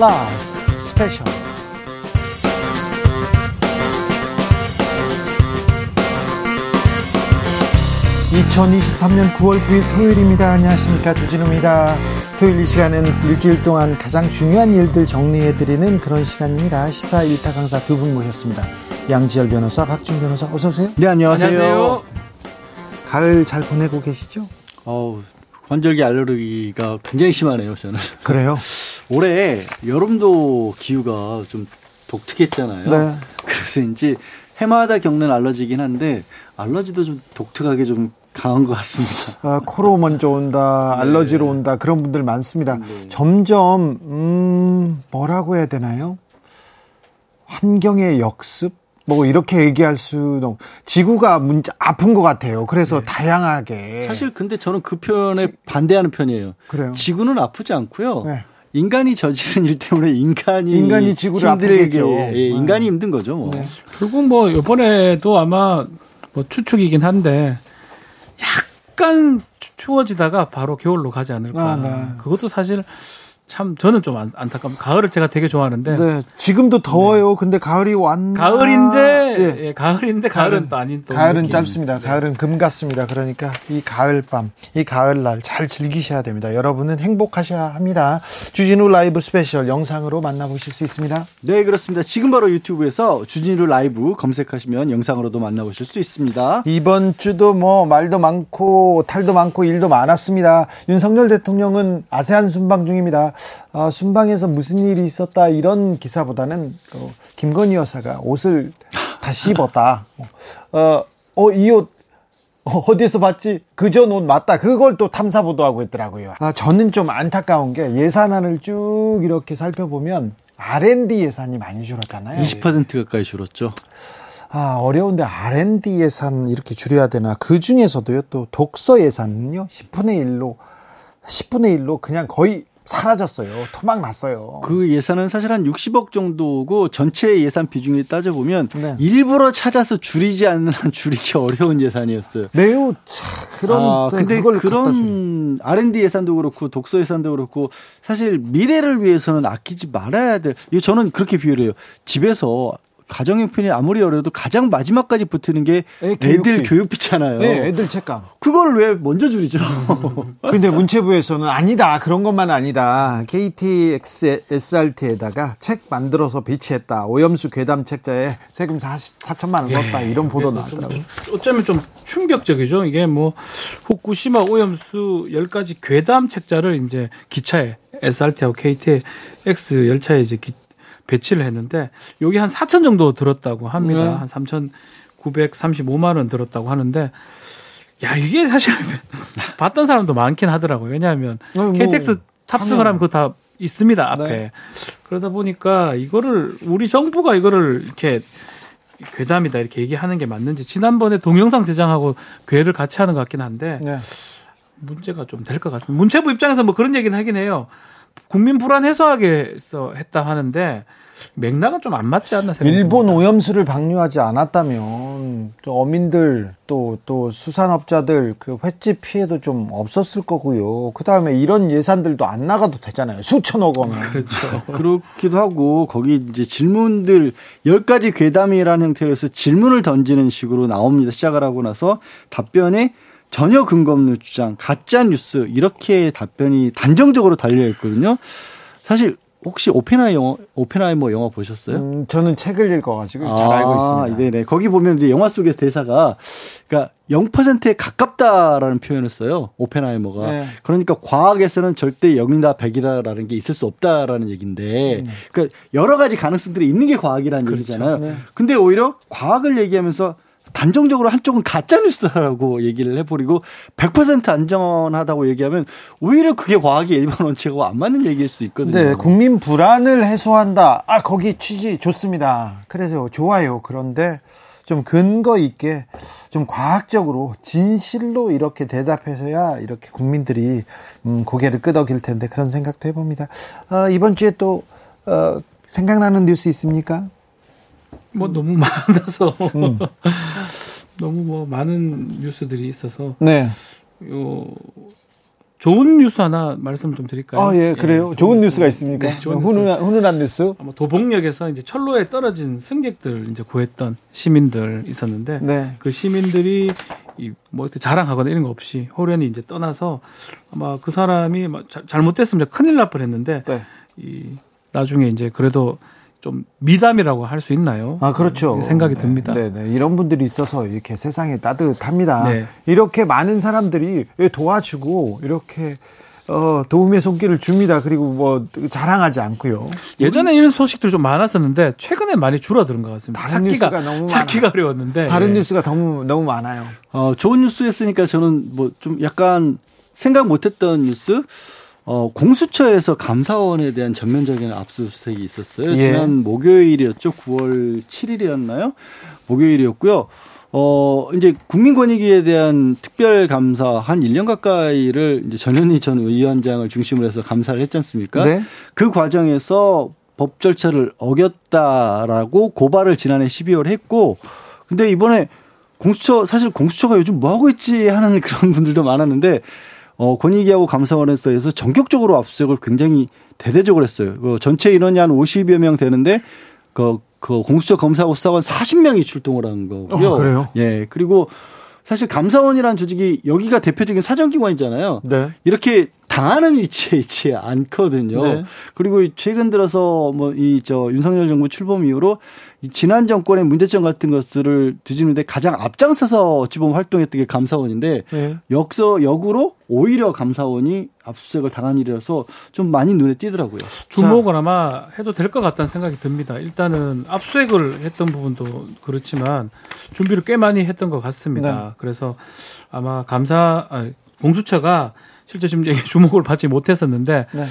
라이브 스페셜. 2023년 9월 9일 토요일입니다. 안녕하십니까. 주진우입니다. 토요일 이 시간은 일주일 동안 가장 중요한 일들 정리해드리는 그런 시간입니다. 시사 일타 강사 두 분 모셨습니다. 양지열 변호사, 박지훈 변호사, 어서 오세요. 네, 안녕하세요. 안녕하세요. 가을 잘 보내고 계시죠? 어우, 관절기 알레르기가 굉장히 심하네요, 저는. 그래요? 올해 여름도 기후가 좀 독특했잖아요. 네. 그래서인지 해마다 겪는 알러지긴 한데 알러지도 좀 독특하게 좀 강한 것 같습니다. 아, 코로 먼저 온다, 네. 알러지로 온다, 그런 분들 많습니다. 네. 점점, 음, 뭐라고 해야 되나요? 환경의 역습? 뭐, 이렇게 얘기할 수는, 지구가 문제, 아픈 것 같아요. 그래서 다양하게. 네. 사실 근데 저는 그 표현에 반대하는 편이에요. 그래요. 지구는 아프지 않고요. 네. 인간이 저지른 일 때문에 인간이 인간이 지구를 힘들게 했죠. 예, 네. 인간이 힘든 거죠. 뭐. 네. 결국 뭐 이번에도 아마 뭐 추측이긴 한데 약간 추- 추워지다가 바로 겨울로 가지 않을까. 아, 네. 그것도 사실 참 저는 좀 안, 안타깝고 가을을 제가 되게 좋아하는데 네. 지금도 더워요. 근데 가을이 왔나? 가을인데 예. 예, 가을인데 가을은 또 아닌 또 가을은 느낌. 짧습니다. 가을은 금 같습니다. 그러니까 이 가을 밤, 이 가을 날 잘 즐기셔야 됩니다. 여러분은 행복하셔야 합니다. 주진우 라이브 스페셜 영상으로 만나보실 수 있습니다. 네, 그렇습니다. 지금 바로 유튜브에서 주진우 라이브 검색하시면 영상으로도 만나보실 수 있습니다. 이번 주도 뭐 말도 많고 탈도 많고 일도 많았습니다. 윤석열 대통령은 아세안 순방 중입니다. 어, 순방에서 무슨 일이 있었다 이런 기사보다는 어, 김건희 여사가 옷을 다시 입었다. 어, 어, 이옷 어디에서 봤지? 그 전 옷 맞다. 그걸 또 탐사 보도하고 있더라고요. 아, 저는 좀 안타까운 게 예산안을 쭉 이렇게 살펴보면 R&D 예산이 많이 줄었잖아요. 20% 가까이 줄었죠. 아, 어려운데 R&D 예산 이렇게 줄여야 되나? 그 중에서도요, 또 독서 예산은요, 10분의 1로, 10분의 1로 그냥 거의 사라졌어요. 토막 났어요. 그 예산은 사실 한 60억 정도고 전체 예산 비중에 따져보면 네. 일부러 찾아서 줄이지 않는 한 줄이기 어려운 예산이었어요. 매우 차, 그런, 아, 데 근데 그런 R&D 예산도 그렇고 독서 예산도 그렇고 사실 미래를 위해서는 아끼지 말아야 될. 저는 그렇게 비유를 해요. 집에서 가정용품이 아무리 어려도 가장 마지막까지 붙는 게애 애들 교육비. 교육비잖아요. 네, 애들 책감. 그거를 왜 먼저 줄이죠? 근데 문체부에서는 아니다. 그런 것만 아니다. KTX SRT에다가 책 만들어서 배치했다. 오염수 괴담 책자에 세금 40, 4천만 원 넣었다. 이런 보도 나왔더라고요. 어쩌면 좀 충격적이죠. 이게 뭐 후쿠시마 오염수 10가지 괴담 책자를 이제 기차에 SRT하고 KTX 열차에 이제 기- 배치를 했는데 여기 한 4천 정도 들었다고 합니다. 네. 한 3,935만 원 들었다고 하는데 야, 이게 사실 봤던 사람도 많긴 하더라고요. 왜냐하면 아니, 뭐, KTX 탑승을 하면- 하면 그거 다 있습니다, 앞에. 네. 그러다 보니까 이거를 우리 정부가 이거를 이렇게 괴담이다 이렇게 얘기하는 게 맞는지 지난번에 동영상 제작하고 괴를 같이 하는 것 같긴 한데 네. 문제가 좀 될 것 같습니다. 문체부 입장에서 뭐 그런 얘기는 하긴 해요. 국민 불안 해소하기 위해서 했다 하는데 맥락은 좀 안 맞지 않나 생각합니다. 일본 오염수를 방류하지 않았다면 또 어민들 또 또 수산업자들 그 횟집 피해도 좀 없었을 거고요. 그 다음에 이런 예산들도 안 나가도 되잖아요. 수천억 원은. 그렇죠. 그렇기도 하고 거기 이제 질문들 10가지 괴담이라는 형태로 해서 질문을 던지는 식으로 나옵니다. 시작을 하고 나서 답변에 전혀 근거 없는 주장, 가짜 뉴스 이렇게 답변이 단정적으로 달려 있거든요. 사실 혹시 오페나이 영화 오페나이머 영화 보셨어요? 음, 저는 책을 읽어가지고 잘 알고 있습니다. 네네. 거기 보면 이제 영화 속의 대사가 그러니까 0%에 가깝다라는 표현을 써요. 오펜하이머가. 네. 그러니까 과학에서는 절대 0이다 100이다라는 게 있을 수 없다라는 얘기인데 음. 그러니까 여러 가지 가능성들이 있는 게 과학이라는 그렇죠. 얘기잖아요. 네. 근데 오히려 과학을 얘기하면서 단정적으로 한쪽은 가짜 뉴스라고 얘기를 해버리고 100% 안전하다고 얘기하면 오히려 그게 과학의 일반 원칙하고 안 맞는 얘기일 수도 있거든요. 네, 국민 불안을 해소한다. 아, 거기 취지 좋습니다. 그래서 좋아요. 그런데 좀 근거 있게 좀 과학적으로 진실로 이렇게 대답해서야 이렇게 국민들이 음, 고개를 끄덕일 텐데 그런 생각도 해봅니다. 어, 이번 주에 또 어, 생각나는 뉴스 있습니까? 뭐 너무 많아서 음. 너무 뭐 많은 뉴스들이 있어서 네. 요 좋은 뉴스 하나 말씀 좀 드릴까요? 아, 예, 그래요. 좋은 뉴스가 있습니까? 네, 좋은 훈훈한, 훈훈한 뉴스? 뭐 도봉역에서 이제 철로에 떨어진 승객들 이제 구했던 시민들 있었는데 네. 그 시민들이 이뭐 자랑하거나 이런 거 없이 호련히 이제 떠나서 아마 그 사람이 막 자- 잘못됐으면 큰일 날 뻔했는데 네. 이 나중에 이제 그래도 좀 미담이라고 할 수 있나요? 아, 그렇죠. 생각이 듭니다. 네, 네. 이런 분들이 있어서 이렇게 세상이 따뜻합니다. 네. 이렇게 많은 사람들이 도와주고 이렇게 어, 도움의 손길을 줍니다. 그리고 뭐 자랑하지 않고요. 예전에 이런 소식들이 좀 많았었는데 최근에 많이 줄어드는 것 같습니다. 다른 찾기가 뉴스가 너무 찾기가 어려웠는데 다른 예. 뉴스가 너무 너무 많아요. 어, 좋은 뉴스였으니까 저는 뭐 좀 약간 생각 못했던 뉴스. 어, 공수처에서 감사원에 대한 전면적인 압수수색이 있었어요. 예. 지난 목요일이었죠. 9월 7일이었나요? 목요일이었고요. 어, 이제 국민권익위에 대한 특별 감사 한 1년 가까이를 이제 전현희 전 위원장을 중심으로 해서 감사를 했지 않습니까? 네. 그 과정에서 법 절차를 어겼다라고 고발을 지난해 12월에 했고, 근데 이번에 공수처, 사실 공수처가 요즘 뭐 하고 있지 하는 그런 분들도 많았는데, 어, 권익위하고 감사원에서 해서 전격적으로 압수수색을 굉장히 대대적으로 했어요. 그 전체 인원이 한 50여 명 되는데, 그, 그 공수처 검사하고 수사관 40명이 출동을 한 거고요. 어, 그래요? 예. 그리고 사실 감사원이라는 조직이 여기가 대표적인 사정기관이잖아요. 네. 이렇게 당하는 위치에 있지 않거든요. 네. 그리고 최근 들어서 뭐 이 저 윤석열 정부 출범 이후로 이 지난 정권의 문제점 같은 것들을 뒤집는데 가장 앞장서서 어찌 보면 활동했던 게 감사원인데 네. 역서 역으로 오히려 감사원이 압수수색을 당한 일이라서 좀 많이 눈에 띄더라고요. 주목을 아마 해도 될 것 같다는 생각이 듭니다. 일단은 압수액을 했던 부분도 그렇지만 준비를 꽤 많이 했던 것 같습니다. 네. 그래서 아마 감사 아, 공수처가 실제 지금 주목을 받지 못했었는데 네.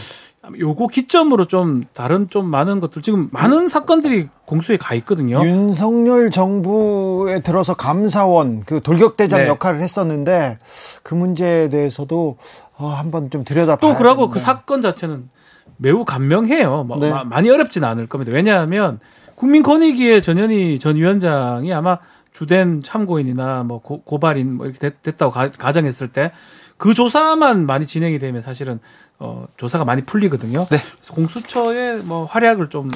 요거 기점으로 좀 다른 좀 많은 것들 지금 많은 사건들이 공수에 가 있거든요. 윤석열 정부에 들어서 감사원 그 돌격대장 네. 역할을 했었는데 그 문제에 대해서도 어, 한번 좀 들여다봐야 또 그러고. 그 사건 자체는 매우 간명해요. 뭐 네. 마- 많이 어렵지는 않을 겁니다. 왜냐하면 국민권익위의 전현희 전 위원장이 아마 주된 참고인이나 뭐 고, 고발인 뭐 이렇게 됐, 다고 가 정했을 때 그 조사만 많이 진행이 되면 사실은 어 조사가 많이 풀리거든요. 네. 그래서 공수처의 뭐 활약을 좀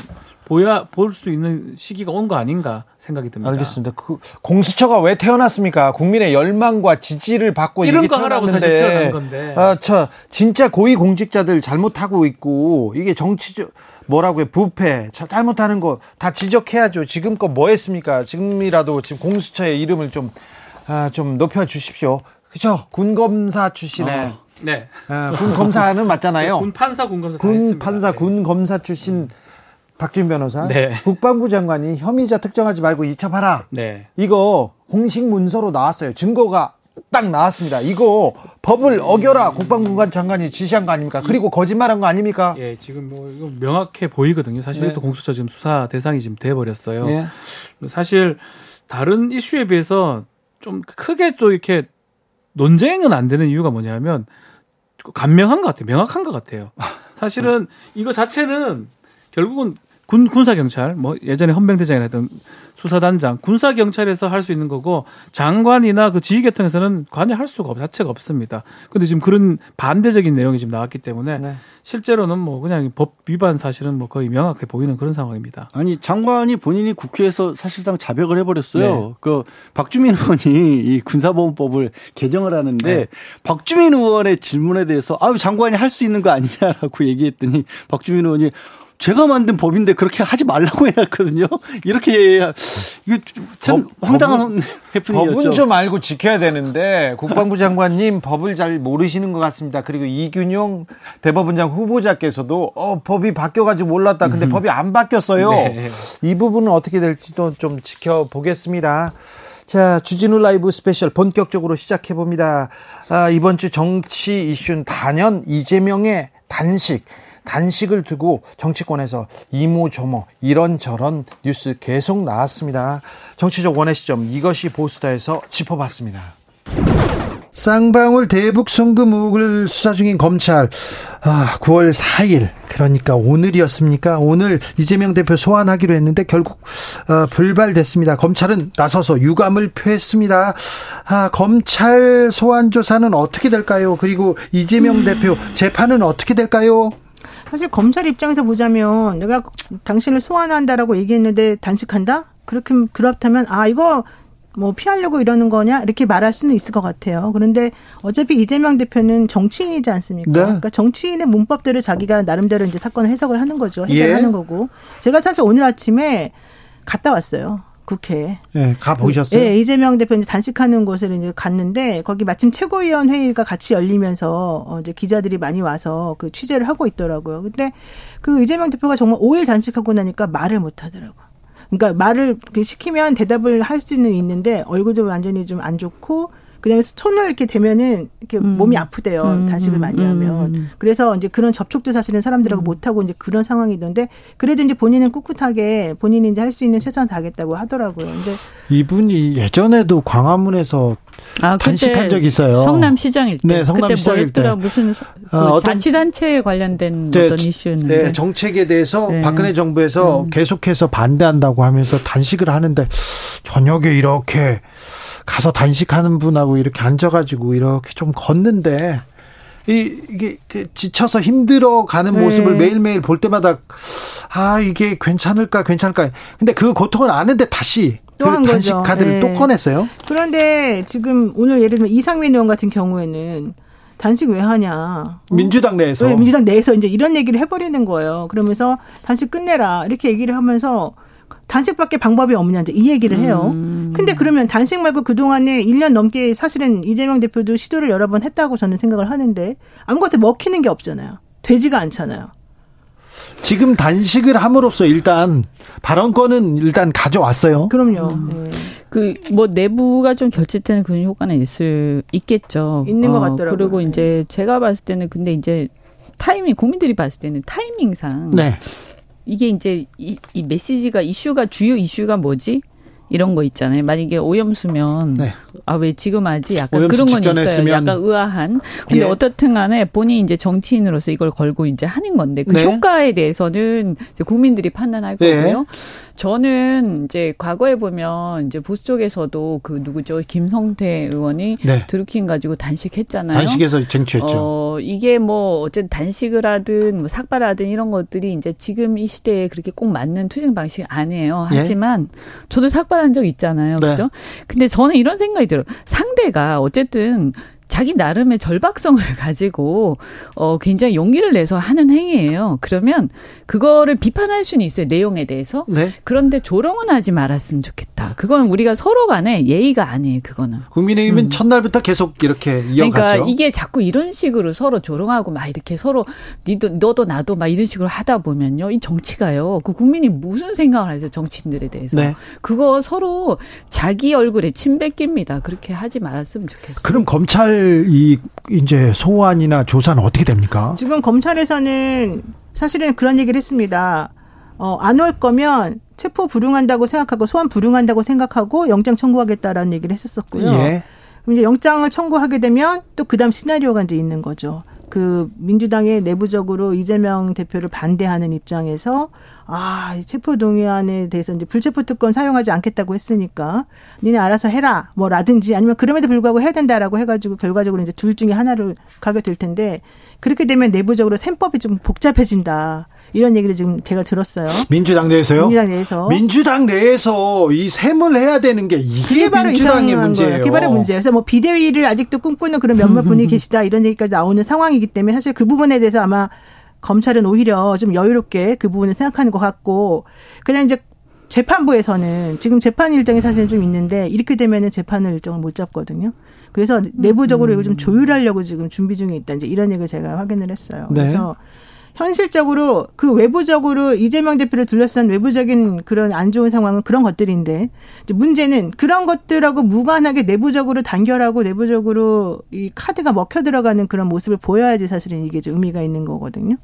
보여 볼수 있는 시기가 온 거 아닌가 생각이 듭니다. 알겠습니다. 그 공수처가 왜 태어났습니까? 국민의 열망과 지지를 받고 이런 거 하라고 사실 태어난 건데. 아, 저 진짜 고위 공직자들 잘못하고 있고 이게 정치적 뭐라고요? 부패, 자- 잘못하는 거 다 지적해야죠. 지금껏 뭐 했습니까? 지금이라도 지금 공수처의 이름을 좀, 아, 좀 높여 주십시오. 그죠? 군 검사 출신의, 네. 아, 군 검사는 맞잖아요. 군 판사 군 검사 다 군. 판사, 네. 군 검사 출신 박진 변호사. 네. 국방부 장관이 혐의자 특정하지 말고 이첩하라. 네. 이거 공식 문서로 나왔어요. 증거가 딱 나왔습니다. 이거 법을 어겨라 국방부 장관이 지시한 거 아닙니까? 그리고 거짓말한 거 아닙니까? 예, 지금 뭐 이거 명확해 보이거든요. 사실 네. 또 공수처 지금 수사 대상이 지금 돼 버렸어요. 네. 사실 다른 이슈에 비해서 좀 크게 또 이렇게 논쟁은 안 되는 이유가 뭐냐면 간명한 것 같아요. 명확한 것 같아요. 사실은 이거 자체는 결국은 군 군사 경찰 뭐 예전에 헌병대장이라 했던 수사단장 군사 경찰에서 할 수 있는 거고 장관이나 그 지휘계통에서는 관여할 수가 없 자체가 없습니다. 근데 지금 그런 반대적인 내용이 지금 나왔기 때문에 네. 실제로는 뭐 그냥 법 위반 사실은 뭐 거의 명확해 보이는 그런 상황입니다. 아니 장관이 본인이 국회에서 사실상 자백을 해버렸어요. 네. 그 박주민 의원이 이 군사보험법을 개정을 하는데 네. 박주민 의원의 질문에 대해서 아유 장관이 할 수 있는 거 아니냐라고 얘기했더니 박주민 의원이 제가 만든 법인데 그렇게 하지 말라고 해놨거든요. 이렇게 이거 참 법- 황당한 해프닝이었죠. 법은 좀 알고 지켜야 되는데 국방부 장관님 법을 잘 모르시는 것 같습니다. 그리고 이균용 대법원장 후보자께서도 어, 법이 바뀌어가지고 몰랐다. 근데 법이 안 바뀌었어요. 네. 이 부분은 어떻게 될지도 좀 지켜보겠습니다. 자, 주진우 라이브 스페셜 본격적으로 시작해 봅니다. 아, 이번 주 정치 이슈는 단연 이재명의 단식. 단식을 두고 정치권에서 이모저모 이런저런 뉴스 계속 나왔습니다. 정치적 원의 시점 이것이 보수다에서 짚어봤습니다. 쌍방울 대북 송금 의혹을 수사 중인 검찰 아, 9월 4일 그러니까 오늘이었습니까? 오늘 이재명 대표 소환하기로 했는데 결국 어, 불발됐습니다. 검찰은 나서서 유감을 표했습니다. 아, 검찰 소환 조사는 어떻게 될까요? 그리고 이재명 음. 대표 재판은 어떻게 될까요? 사실 검찰 입장에서 보자면 내가 당신을 소환한다라고 얘기했는데 단식한다? 그렇게 그렇다면 아 이거 뭐 피하려고 이러는 거냐 이렇게 말할 수는 있을 것 같아요. 그런데 어차피 이재명 대표는 정치인이지 않습니까? 네. 그러니까 정치인의 문법대로 자기가 나름대로 이제 사건 해석을 하는 거죠. 해결하는 예. 거고. 제가 사실 오늘 아침에 갔다 왔어요. 국회에. 네, 가 보셨어요? 네, 이재명 대표 이 단식하는 곳을 이제 갔는데 거기 마침 최고위원 회의가 같이 열리면서 어 이제 기자들이 많이 와서 그 취재를 하고 있더라고요. 근데 그 이재명 대표가 정말 5일 단식하고 나니까 말을 못 하더라고요. 그러니까 말을 시키면 대답을 할 수는 있는데 얼굴도 완전히 좀 안 좋고 그다음에 손을 이렇게 대면은 이렇게 음. 몸이 아프대요. 음. 단식을 많이 음. 하면. 음. 그래서 이제 그런 접촉도 사실은 사람들하고 음. 못 하고 이제 그런 상황이 있는데 그래도 이제 본인은 꿋꿋하게 본인이 이제 할 수 있는 최선을 다하겠다고 하더라고요. 근데 이분이 예전에도 광화문에서 아, 단식한 적 있어요. 성남시장일 때. 네, 성남시장일 때. 무슨 그 어, 자치단체에 관련된 네, 어떤 이슈였는데. 네, 정책에 대해서 네. 박근혜 정부에서 음. 계속해서 반대한다고 하면서 단식을 하는데 저녁에 이렇게 가서 단식하는 분하고 이렇게 앉아가지고 이렇게 좀 걷는데 이, 이게 그 지쳐서 힘들어 가는 모습을 네. 매일매일 볼 때마다 아 이게 괜찮을까 괜찮을까 근데 그 고통을 아는데 다시 그 단식 카드를 네. 또 꺼냈어요. 그런데 지금 오늘 예를 들면 이상민 의원 같은 경우에는 단식 왜 하냐? 어? 민주당 내에서 네, 민주당 내에서 이제 이런 얘기를 해버리는 거예요. 그러면서 단식 끝내라 이렇게 얘기를 하면서 단식밖에 방법이 없냐 이제 이 얘기를 해요. 음. 근데 그러면 단식 말고 그동안에 1년 넘게 사실은 이재명 대표도 시도를 여러 번 했다고 저는 생각을 하는데 아무것도 먹히는 게 없잖아요. 되지가 않잖아요. 지금 단식을 함으로써 일단 발언권은 일단 가져왔어요. 그럼요. 음. 네. 그뭐 내부가 좀 결집되는 그런 효과는 있을 있겠죠. 있는 것 어, 같더라고요. 그리고 네. 이제 제가 봤을 때는 근데 이제 타이밍 국민들이 봤을 때는 타이밍상 네. 이게 이제 이, 이 메시지가 이슈가 주요 이슈가 뭐지? 이런 거 있잖아요. 만약에 오염수면 네. 아왜 지금 하지? 약간 그런 건 있어요. 약간 의아한. 근데 예. 어떻든 간에 본인이 이제 정치인으로서 이걸 걸고 이제 하는 건데 그 네. 효과에 대해서는 국민들이 판단할 네. 거고요. 저는 이제 과거에 보면 이제 보수 쪽에서도 그 누구죠 김성태 의원이 네. 드루킹 가지고 단식했잖아요. 단식에서 쟁취했죠. 어, 이게 뭐 어쨌든 단식을 하든 뭐 삭발하든 이런 것들이 이제 지금 이 시대에 그렇게 꼭 맞는 투쟁 방식 아니에요. 예. 하지만 예? 저도 삭발 한적 있잖아요. 네. 그죠? 근데 저는 이런 생각이 들어요. 상대가 어쨌든 자기 나름의 절박성을 가지고 어 굉장히 용기를 내서 하는 행위예요. 그러면 그거를 비판할 수는 있어요. 내용에 대해서. 네. 그런데 조롱은 하지 말았으면 좋겠다. 그건 우리가 서로 간에 예의가 아니에요. 그거는. 국민의힘은 음. 첫날부터 계속 이렇게 이어갔죠. 그러니까 이게 자꾸 이런 식으로 서로 조롱하고 막 이렇게 서로 니도 너도 나도 막 이런 식으로 하다 보면요. 이 정치가요. 그 국민이 무슨 생각을 하세요. 정치인들에 대해서. 네. 그거 서로 자기 얼굴에 침 뱉깁니다. 그렇게 하지 말았으면 좋겠어요. 그럼 검찰 이 이제 소환이나 조사는 어떻게 됩니까? 지금 검찰에서는 사실은 그런 얘기를 했습니다. 어, 안 올 거면 체포 불응한다고 생각하고 소환 불응한다고 생각하고 영장 청구하겠다라는 얘기를 했었었고요. 예. 이제 영장을 청구하게 되면 또 그다음 시나리오가 이제 있는 거죠. 그 민주당의 내부적으로 이재명 대표를 반대하는 입장에서 아, 체포 동의안에 대해서 이제 불체포 특권 사용하지 않겠다고 했으니까 니네 알아서 해라 뭐라든지 아니면 그럼에도 불구하고 해야 된다라고 해 가지고 결과적으로 이제 둘 중에 하나를 가게 될 텐데 그렇게 되면 내부적으로 셈법이 좀 복잡해진다. 이런 얘기를 지금 제가 들었어요. 민주당 내에서요? 민주당 내에서. 민주당 내에서 이 셈을 해야 되는 게 이게 바로 민주당의 문제예요. 그게 바로 문제예요. 그래서 뭐 비대위를 아직도 꿈꾸는 그런 몇몇 분이 계시다 이런 얘기까지 나오는 상황이기 때문에 사실 그 부분에 대해서 아마 검찰은 오히려 좀 여유롭게 그 부분을 생각하는 것 같고 그냥 이제 재판부에서는 지금 재판 일정이 사실은 좀 있는데 이렇게 되면은 재판을 일정을 못 잡거든요. 그래서 내부적으로 이걸 좀 음. 조율하려고 지금 준비 중에 있다. 이제 이런 얘기를 제가 확인을 했어요. 네. 그래서 현실적으로 그 외부적으로 이재명 대표를 둘러싼 외부적인 그런 안 좋은 상황은 그런 것들인데 문제는 그런 것들하고 무관하게 내부적으로 단결하고 내부적으로 이 카드가 먹혀 들어가는 그런 모습을 보여야지 사실은 이게 좀 의미가 있는 거거든요.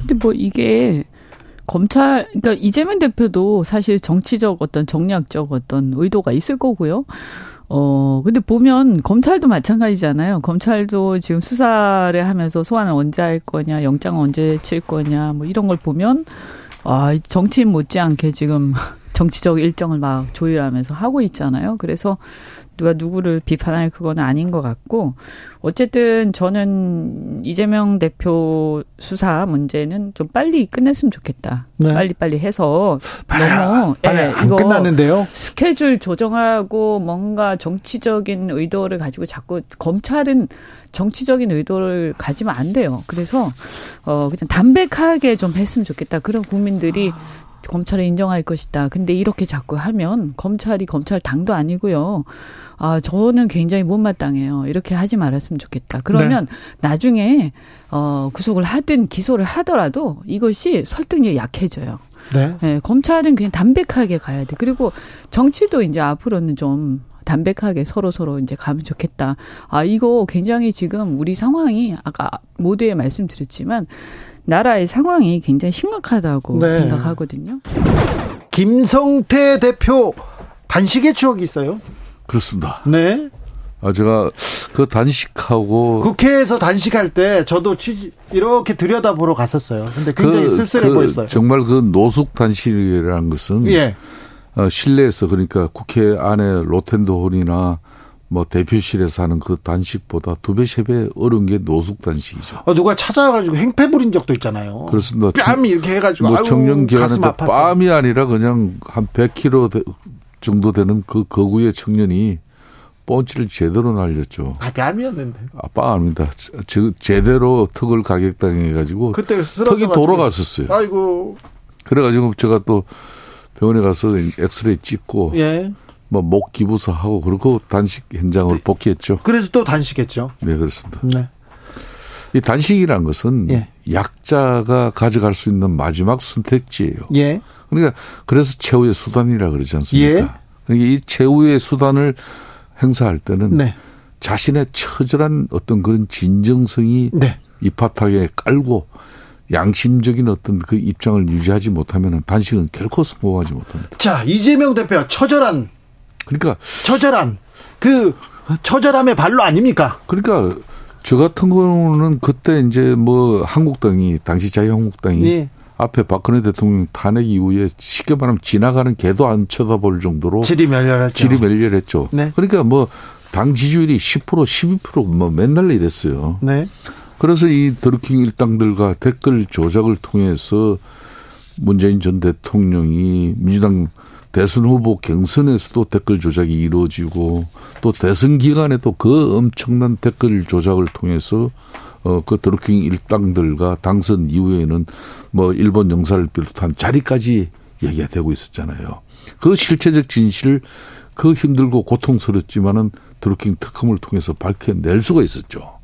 근데 뭐 이게 검찰, 그러니까 이재명 대표도 사실 정치적 어떤 정략적 어떤 의도가 있을 거고요. 어, 근데 보면 검찰도 마찬가지잖아요. 검찰도 지금 수사를 하면서 소환을 언제 할 거냐, 영장 언제 칠 거냐, 뭐 이런 걸 보면, 아, 정치인 못지않게 지금 정치적 일정을 막 조율하면서 하고 있잖아요. 그래서 누가 누구를 비판할 그건 아닌 것 같고 어쨌든 저는 이재명 대표 수사 문제는 좀 빨리 끝냈으면 좋겠다. 네. 빨리 빨리 해서 너무 예, 안 끝났는데요. 스케줄 조정하고 뭔가 정치적인 의도를 가지고 자꾸 검찰은 정치적인 의도를 가지면 안 돼요. 그래서 어 그냥 담백하게 좀 했으면 좋겠다. 그런 국민들이 아. 검찰을 인정할 것이다. 근데 이렇게 자꾸 하면 검찰이 검찰 당도 아니고요. 아, 저는 굉장히 못마땅해요. 이렇게 하지 말았으면 좋겠다. 그러면 네. 나중에 어 구속을 하든 기소를 하더라도 이것이 설득력이 약해져요. 네. 네. 검찰은 그냥 담백하게 가야 돼. 그리고 정치도 이제 앞으로는 좀 담백하게 서로 서로 이제 가면 좋겠다. 아 이거 굉장히 지금 우리 상황이 아까 모두에 말씀드렸지만 나라의 상황이 굉장히 심각하다고 네. 생각하거든요. 김성태 대표 단식의 추억이 있어요? 그렇습니다. 네. 아, 제가 그 단식하고. 국회에서 단식할 때 저도 취지, 이렇게 들여다보러 갔었어요. 근데 굉장히 그, 쓸쓸해 그 보였어요. 정말 그 노숙 단식이라는 것은. 예. 어, 실내에서 그러니까 국회 안에 로텐도홀이나 뭐 대표실에서 하는 그 단식보다 두 배, 세 배 어려운 게 노숙 단식이죠. 어, 누가 찾아가지고 행패 부린 적도 있잖아요. 그렇습니다. 뺨이 이렇게 해가지고 뭐 청년 기간인데 뺨이 아니라 그냥 한 100kg 정도 되는 그 거구의 청년이 뻔치를 제대로 날렸죠. 아, 뺨이었는데. 아, 뺨 아닙니다. 저, 제대로 턱을 가격당해가지고. 그때 턱이 돌아갔었어요. 아이고. 그래가지고 제가 또 병원에 가서 엑스레이 찍고. 예. 뭐목 기부서 하고 그리고 단식 현장으로 네. 복귀했죠. 그래서 또 단식했죠. 네 그렇습니다. 네. 이 단식이란 것은 예. 약자가 가져갈 수 있는 마지막 선택지예요. 예. 그러니까 그래서 최후의 수단이라 그러지 않습니까? 예. 그러니까 이 최후의 수단을 행사할 때는 네. 자신의 처절한 어떤 그런 진정성이 네. 이파탁에 깔고 양심적인 어떤 그 입장을 유지하지 못하면 단식은 결코 성공하지 못합니다. 자, 이재명 대표 처절한 그러니까 처절한 그 처절함의 발로 아닙니까? 그러니까 저 같은 경우는 그때 이제 뭐 한국당이 당시 자유한국당이 네. 앞에 박근혜 대통령 탄핵 이후에 쉽게 말하면 지나가는 개도 안 쳐다볼 정도로 질이 멸렬했죠. 질이 멸렬했죠. 네. 그러니까 뭐 당 지지율이 10% 12%뭐 맨날 이랬어요. 네. 그래서 이 드루킹 일당들과 댓글 조작을 통해서 문재인 전 대통령이 민주당 대선 후보 경선에서도 댓글 조작이 이루어지고 또 대선 기간에도 그 엄청난 댓글 조작을 통해서 어그 드루킹 일당들과 당선 이후에는 뭐 일본 영사를 비롯한 자리까지 얘기가 되고 있었잖아요. 그 실체적 진실을 그 힘들고 고통스럽지만은 드루킹 특검을 통해서 밝혀낼 수가 있었죠.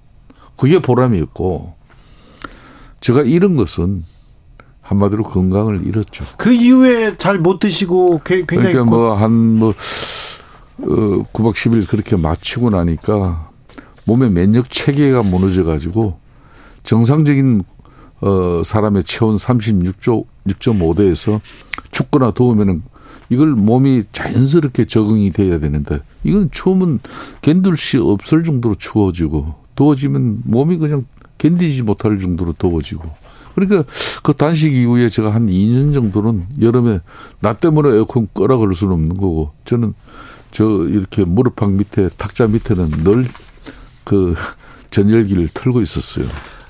그게 보람이었고 제가 이런 것은 한마디로 건강을 잃었죠. 그 이후에 잘 못 드시고 굉장히 그러니까 뭐 한뭐 뭐, 어, 9박 10일 그렇게 마치고 나니까 몸의 면역 체계가 무너져 가지고 정상적인 어 사람의 체온 36조 6.5도에서 춥거나 더우면은 이걸 몸이 자연스럽게 적응이 돼야 되는데 이건 추우면 견딜 수 없을 정도로 추워지고 더워지면 몸이 그냥 견디지 못할 정도로 더워지고 그러니까 그 단식 이후에 제가 한 2년 정도는 여름에 나 때문에 에어컨 꺼라 그럴 수는 없는 거고 저는 저 이렇게 무릎팍 밑에 탁자 밑에는 늘 그 전열기를 틀고 있었어요.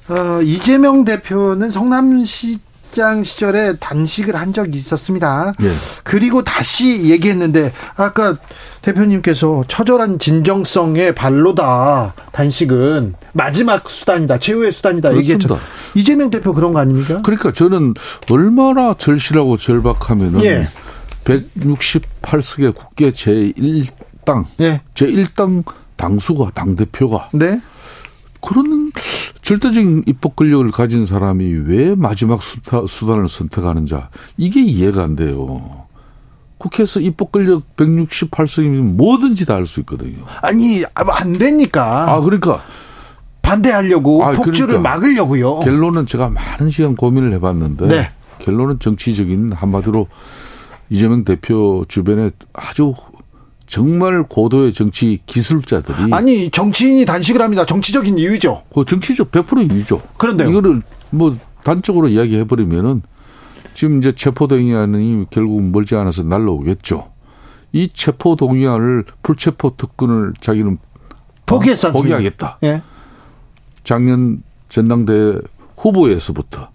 어, 이재명 대표는 성남시 시장 시절에 단식을 한 적이 있었습니다. 네. 그리고 다시 얘기했는데 아까 대표님께서 처절한 진정성의 발로다. 단식은 마지막 수단이다. 최후의 수단이다. 그렇습니다. 얘기했죠. 이재명 대표 그런 거 아닙니까? 그러니까 저는 얼마나 절실하고 절박하면은 예. 168석의 국회 제1당, 예. 제1당 당수가 당 대표가 네. 그런 절대적인 입법 권력을 가진 사람이 왜 마지막 수타, 수단을 선택하는 자 이게 이해가 안 돼요. 국회에서 입법 권력 168석이면 뭐든지 다 할 수 있거든요. 아니 안 되니까. 아 그러니까 반대하려고 아, 폭주를 그러니까 막으려고요. 결론은 제가 많은 시간 고민을 해봤는데 네. 결론은 정치적인 한마디로 이재명 대표 주변에 아주 정말 고도의 정치 기술자들이 아니 정치인이 단식을 합니다. 정치적인 이유죠. 그 정치적 100% 이유죠. 그런데 이거를 뭐 단적으로 이야기해 버리면은 지금 이제 체포 동의안이 결국 멀지 않아서 날라오겠죠. 이 체포 동의안을 불체포 특권을 자기는 포기했어. 포기하겠다. 예. 작년 전당대 후보에서부터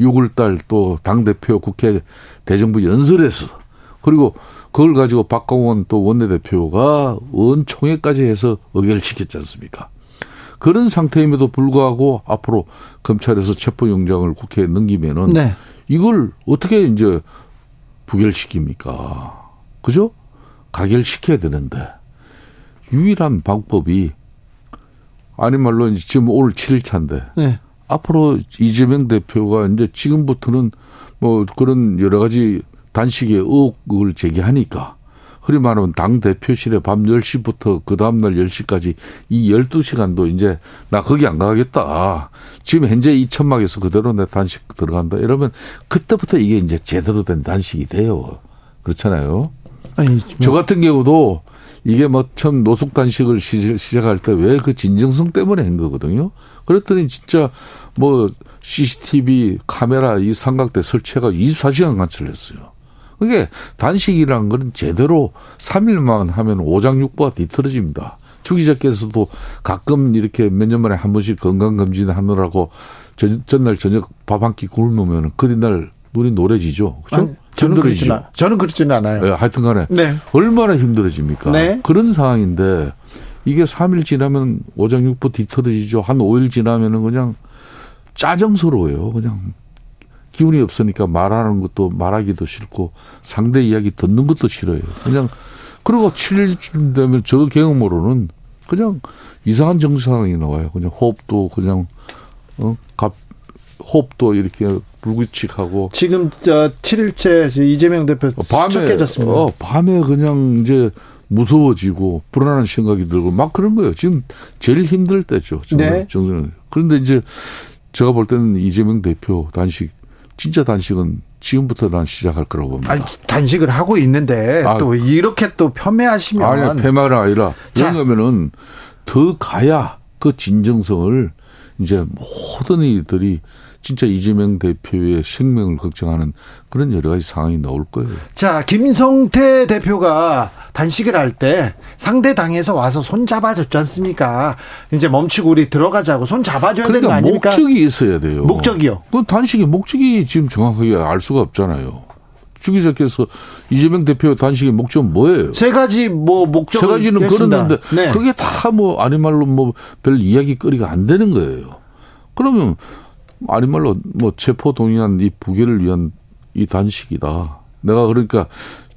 6월달 또 당 대표 국회 대정부 연설에서 그리고 그걸 가지고 박광원 또 원내대표가 원총회까지 해서 의결시켰지 않습니까? 그런 상태임에도 불구하고 앞으로 검찰에서 체포영장을 국회에 넘기면은 네. 이걸 어떻게 이제 부결시킵니까? 그죠? 가결시켜야 되는데 유일한 방법이 아니 말로 지금 오늘 7일차인데 네. 앞으로 이재명 대표가 이제 지금부터는 뭐 그런 여러 가지 단식의 의혹을 제기하니까 흔히 말하면 당 대표실에 밤 10시부터 그 다음날 10시까지 이 12시간도 이제 나 거기 안 가겠다. 지금 현재 이 천막에서 그대로 내 단식 들어간다. 이러면 그때부터 이게 이제 제대로 된 단식이 돼요. 그렇잖아요. 아니, 뭐. 저 같은 경우도 이게 뭐 처음 노숙 단식을 시작할 때 왜 그 진정성 때문에 한 거거든요. 그랬더니 진짜 뭐 CCTV 카메라 이 삼각대 설치가 24시간 관찰을 했어요. 그게 단식이라는 건 제대로 3일만 하면 오장육부가 뒤틀어집니다. 주 기자께서도 가끔 이렇게 몇 년 만에 한 번씩 건강검진 하느라고 전, 전날 저녁 밥 한 끼 굶으면 그 뒤날 눈이 노래지죠. 그죠? 저는 그렇지는, 저는 그렇지는 않아요. 네, 하여튼 간에. 네. 얼마나 힘들어집니까? 네. 그런 상황인데 이게 3일 지나면 오장육부 뒤틀어지죠. 한 5일 지나면은 그냥 짜증스러워요. 그냥 기운이 없으니까 말하는 것도 말하기도 싫고 상대 이야기 듣는 것도 싫어요. 그냥 그리고 7일쯤 되면 저 경험으로는 그냥 이상한 정치 상황이 나와요. 그냥 호흡도 그냥 어, 갑 호흡도 이렇게 불규칙하고 지금 저 7일째 이재명 대표 어, 밤에 깨졌습니다. 어, 밤에 그냥 이제 무서워지고 불안한 생각이 들고 막 그런 거예요. 지금 제일 힘들 때죠. 네. 정선. 그런데 이제 제가 볼 때는 이재명 대표 단식 진짜 단식은 지금부터 난 시작할 거라고 봅니다. 아니, 단식을 하고 있는데 아, 또 이렇게 또 폄훼하시면 아니 폄훼가 아니라 그러면은 더 가야 그 진정성을 이제 모든 이들이 진짜 이재명 대표의 생명을 걱정하는 그런 여러 가지 상황이 나올 거예요. 자, 김성태 대표가 단식을 할 때 상대 당에서 와서 손 잡아줬지 않습니까? 이제 멈추고 우리 들어가자고 손 잡아줘야 그러니까 되는 거 아닙니까? 목적이 있어야 돼요. 목적이요? 그 단식의 목적이 지금 정확하게 알 수가 없잖아요. 주 기자께서 이재명 대표 단식의 목적은 뭐예요? 세 가지 뭐 목적을 세 가지는 그랬는데 네. 그게 다 뭐 아니 말로 뭐 별 이야기거리가 안 되는 거예요. 그러면 아니 말로 뭐 체포 동의안 이 부결을 위한 이 단식이다. 내가 그러니까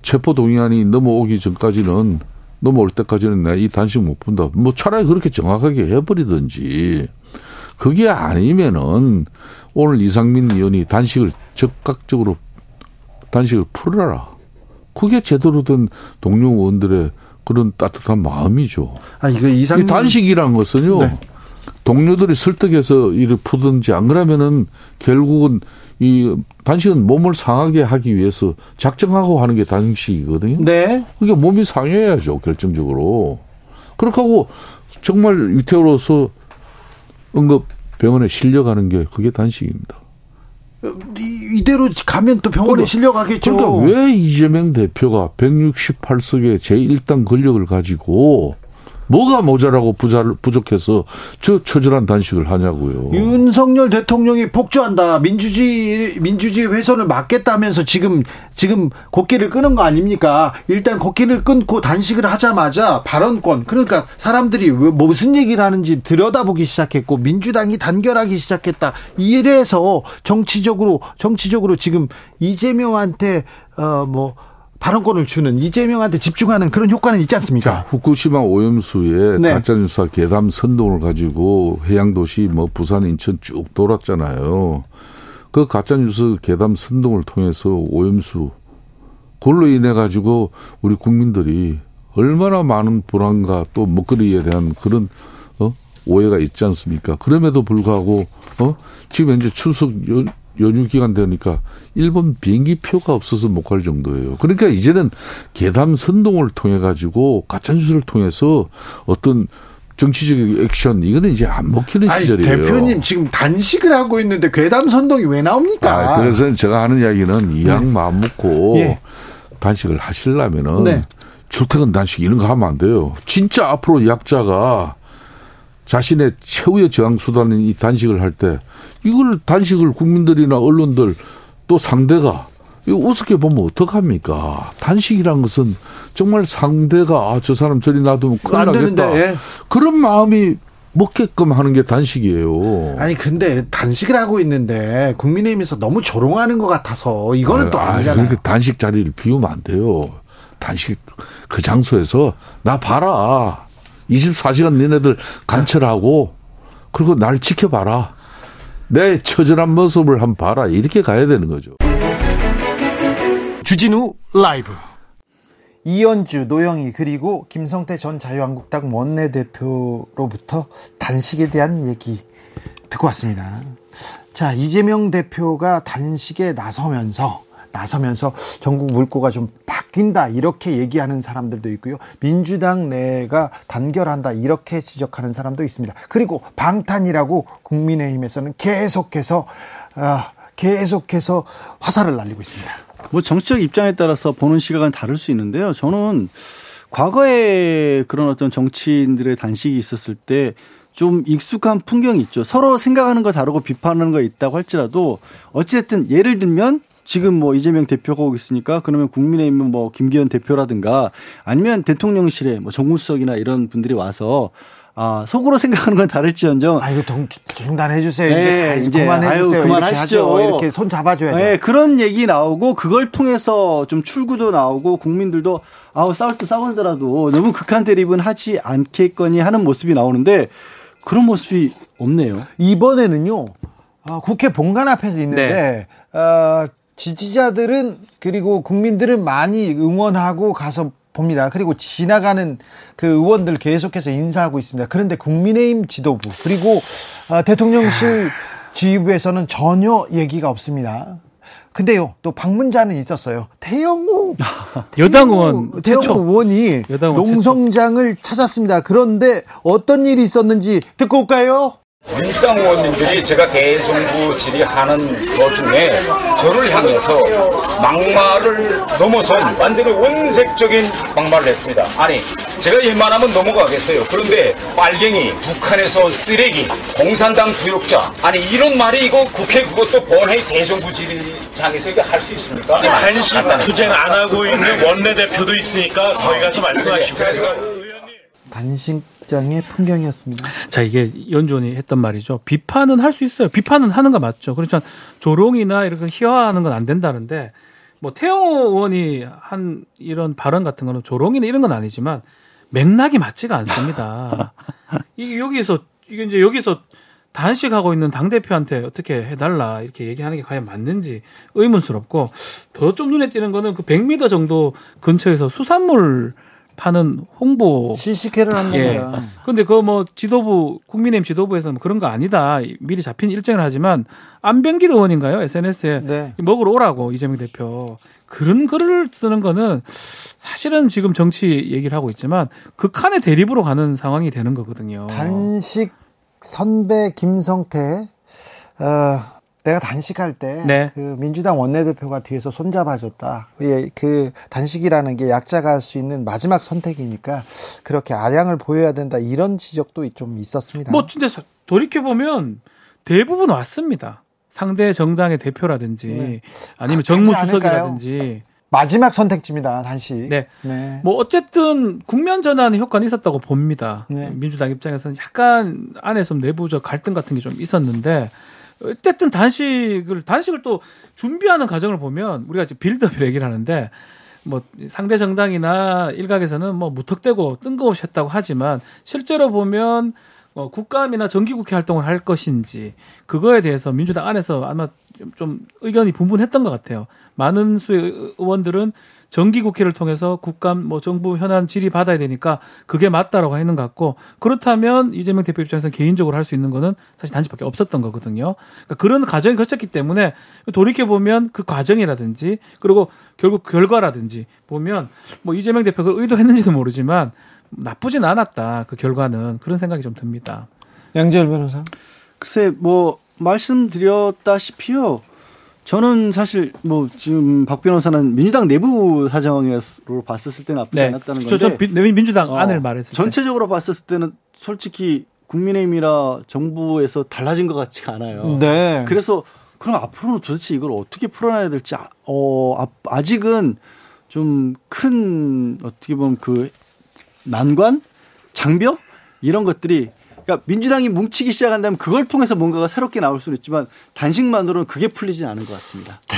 체포 동의안이 넘어오기 전까지는 넘어올 때까지는 내가 이 단식 못 본다. 뭐 차라리 그렇게 정확하게 해버리든지. 그게 아니면은 오늘 이상민 의원이 단식을 적극적으로 단식을 풀어라. 그게 제대로 된 동료 의원들의 그런 따뜻한 마음이죠. 아, 이거 이상민 단식이라는 것은요. 네. 동료들이 설득해서 일을 푸든지 안 그러면은 결국은 이 단식은 몸을 상하게 하기 위해서 작정하고 하는 게 단식이거든요. 네. 그러니까 몸이 상해야죠 결정적으로. 그렇게 하고 정말 위태로워서 응급 병원에 실려가는 게 그게 단식입니다. 이대로 가면 또 병원에 그러니까, 실려가겠죠. 그러니까 왜 이재명 대표가 168석의 제1당 권력을 가지고 뭐가 모자라고 부족해서 저 처절한 단식을 하냐고요. 윤석열 대통령이 폭주한다. 민주주의 민주주의 훼손을 막겠다면서 지금 지금 곡기를 끄는 거 아닙니까? 일단 곡기를 끊고 단식을 하자마자 발언권 그러니까 사람들이 왜 무슨 얘기를 하는지 들여다보기 시작했고 민주당이 단결하기 시작했다. 이래서 정치적으로 정치적으로 지금 이재명한테 어 뭐 발언권을 주는 이재명한테 집중하는 그런 효과는 있지 않습니까? 자, 후쿠시마 오염수에 네. 가짜뉴스와 괴담 선동을 가지고 해양도시 뭐 부산, 인천 쭉 돌았잖아요. 그 가짜뉴스 괴담 선동을 통해서 오염수 그걸로 인해 가지고 우리 국민들이 얼마나 많은 불안과 또 먹거리에 대한 그런 어? 오해가 있지 않습니까? 그럼에도 불구하고 어? 지금 현재 추석 연, 연휴 기간 되니까 일본 비행기 표가 없어서 못 갈 정도예요. 그러니까 이제는 계담 선동을 통해 가지고 가짜 뉴스를 통해서 어떤 정치적 액션 이거는 이제 안 먹히는 아니, 시절이에요. 대표님 지금 단식을 하고 있는데 괴담 선동이 왜 나옵니까? 아, 그래서 제가 하는 이야기는 이양 네. 마음 먹고 예. 단식을 하시려면은 네. 출퇴근 단식 이런 거 하면 안 돼요. 진짜 앞으로 약자가 자신의 최후의 저항 수단인 이 단식을 할 때 이걸 단식을 국민들이나 언론들 또 상대가 이거 우습게 보면 어떡합니까? 단식이란 것은 정말 상대가 아, 저 사람 저리 놔두면 큰일 나겠다. 예. 그런 마음이 먹게끔 하는 게 단식이에요. 아니 근데 단식을 하고 있는데 국민의힘에서 너무 조롱하는 것 같아서 이거는 아, 또 아니잖아요. 그러니까 단식 자리를 비우면 안 돼요. 단식 그 장소에서 나 봐라. 24시간 니네들 관철하고 그리고 날 지켜봐라. 내 처절한 모습을 한번 봐라. 이렇게 가야 되는 거죠. 주진우 라이브. 이현주, 노영희 그리고 김성태 전 자유한국당 원내대표로부터 단식에 대한 얘기 듣고 왔습니다. 자, 이재명 대표가 단식에 나서면서 나서면서 전국 물꼬가 좀 바뀐다 이렇게 얘기하는 사람들도 있고요. 민주당 내가 단결한다 이렇게 지적하는 사람도 있습니다. 그리고 방탄이라고 국민의힘에서는 계속해서 아, 계속해서 화살을 날리고 있습니다. 뭐 정치적 입장에 따라서 보는 시각은 다를 수 있는데요. 저는 과거에 그런 어떤 정치인들의 단식이 있었을 때 좀 익숙한 풍경이 있죠. 서로 생각하는 거 다르고 비판하는 거 있다고 할지라도 어찌됐든 예를 들면 지금 뭐 이재명 대표가 오고 있으니까 그러면 국민의힘은 뭐 김기현 대표라든가 아니면 대통령실에 뭐 정무수석이나 이런 분들이 와서 아, 속으로 생각하는 건 다를지언정. 아, 이거 중단해 주세요. 네, 이제, 이제 그만해 아유, 주세요. 그만하시죠. 이렇게, 이렇게 손 잡아줘야죠. 네, 그런 얘기 나오고 그걸 통해서 좀 출구도 나오고 국민들도 아우 싸울 때 싸우더라도 너무 극한 대립은 하지 않겠거니 하는 모습이 나오는데 그런 모습이 없네요. 이번에는요. 아, 국회 본관 앞에서 있는데 네. 어, 지지자들은 그리고 국민들은 많이 응원하고 가서 봅니다. 그리고 지나가는 그 의원들 계속해서 인사하고 있습니다. 그런데 국민의힘 지도부 그리고 어, 대통령실 지휘부에서는 전혀 얘기가 없습니다. 근데요, 또 방문자는 있었어요. 태영호 여당 의원 태영호 의원이 여당 농성장을. 찾았습니다. 그런데 어떤 일이 있었는지 듣고 올까요? 민주당 의원님들이 제가 대정부 질의하는 도중에 저를 향해서 막말을 넘어선 완전히 원색적인 막말을 했습니다. 아니 제가 일만하면 넘어가겠어요. 그런데 빨갱이, 북한에서 쓰레기, 공산당 부역자 아니 이런 말이 이거 국회 그것도 본회의 대정부 질의장에서 이거 할수 있습니까? 간식 투쟁 안 하고 있는 원내대표도 있으니까 거기 가서 말씀하시고 그래서 단식장의 풍경이었습니다. 자, 이게 연준이 했던 말이죠. 비판은 할 수 있어요. 비판은 하는 거 맞죠. 그렇지만 조롱이나 이렇게 희화하는 건 안 된다는데 뭐 태영호 의원이 한 이런 발언 같은 거는 조롱이나 이런 건 아니지만 맥락이 맞지가 않습니다. 이게 여기서 이게 이제 여기서 단식하고 있는 당 대표한테 어떻게 해달라 이렇게 얘기하는 게 과연 맞는지 의문스럽고 더 좀 눈에 띄는 거는 그 100m 정도 근처에서 수산물 파는 홍보 시식회를 하는 예. 겁니다. 근데 그 뭐 지도부 국민의힘 지도부에서는 그런 거 아니다. 미리 잡힌 일정을 하지만 안병길 의원인가요? SNS에 네. 먹으러 오라고 이재명 대표 그런 글을 쓰는 거는 사실은 지금 정치 얘기를 하고 있지만 극한의 대립으로 가는 상황이 되는 거거든요. 단식 선배 김성태 어, 내가 단식할 때그 네. 그 민주당 원내대표가 뒤에서 손잡아줬다. 예, 그 단식이라는 게 약자가 할 수 있는 마지막 선택이니까 그렇게 아량을 보여야 된다 이런 지적도 좀 있었습니다. 뭐 진짜 돌이켜 보면 대부분 왔습니다. 상대 정당의 대표라든지 네. 아니면 정무수석이라든지 마지막 선택지입니다. 단식. 네. 네. 뭐 어쨌든 국면 전환의 효과는 있었다고 봅니다. 네. 민주당 입장에서는 약간 안에서 내부적 갈등 같은 게 좀 있었는데 어쨌든 단식을 단식을 또 준비하는 과정을 보면 우리가 이제 빌드업을 얘기를 하는데 뭐 상대 정당이나 일각에서는 뭐 무턱대고 뜬금없이 했다고 하지만 실제로 보면 어, 국감이나 정기국회 활동을 할 것인지 그거에 대해서 민주당 안에서 아마 좀 의견이 분분했던 것 같아요. 많은 수의 의원들은 정기 국회를 통해서 국감 뭐 정부 현안 질의 받아야 되니까 그게 맞다라고 했는 것 같고 그렇다면 이재명 대표 입장에서 개인적으로 할 수 있는 거는 사실 단지밖에 없었던 거거든요. 그러니까 그런 과정이 거쳤기 때문에 돌이켜 보면 그 과정이라든지 그리고 결국 결과라든지 보면 뭐 이재명 대표가 의도했는지도 모르지만 나쁘진 않았다 그 결과는 그런 생각이 좀 듭니다. 양재열 변호사. 글쎄 뭐 말씀드렸다시피요. 저는 사실 뭐 지금 박 변호사는 민주당 내부 사정으로 봤었을 때는 나쁘지 네. 않았다는 건데. 저, 저 민주당 어, 안을 말했을 전체적으로 봤었을 때는 솔직히 국민의힘이라 정부에서 달라진 것 같지가 않아요. 네. 그래서 그럼 앞으로는 도대체 이걸 어떻게 풀어놔야 될지 아, 어 아직은 좀 큰 어떻게 보면 그 난관 장벽 이런 것들이 그러니까 민주당이 뭉치기 시작한다면 그걸 통해서 뭔가가 새롭게 나올 수는 있지만 단식만으로는 그게 풀리진 않은 것 같습니다. 네.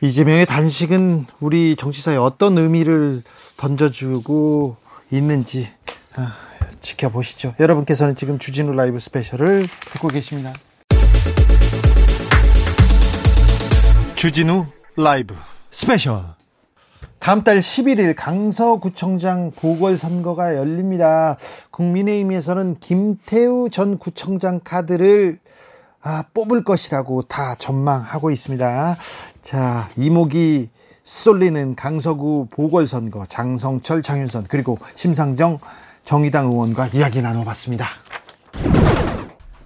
이재명의 단식은 우리 정치사에 어떤 의미를 던져주고 있는지 아, 지켜보시죠. 여러분께서는 지금 주진우 라이브 스페셜을 듣고 계십니다. 주진우 라이브 스페셜 다음 달 11일 강서구청장 보궐선거가 열립니다. 국민의힘에서는 김태우 전 구청장 카드를 아, 뽑을 것이라고 다 전망하고 있습니다. 자, 이목이 쏠리는 강서구 보궐선거 장성철, 장윤선 그리고 심상정 정의당 의원과 이야기 나눠봤습니다.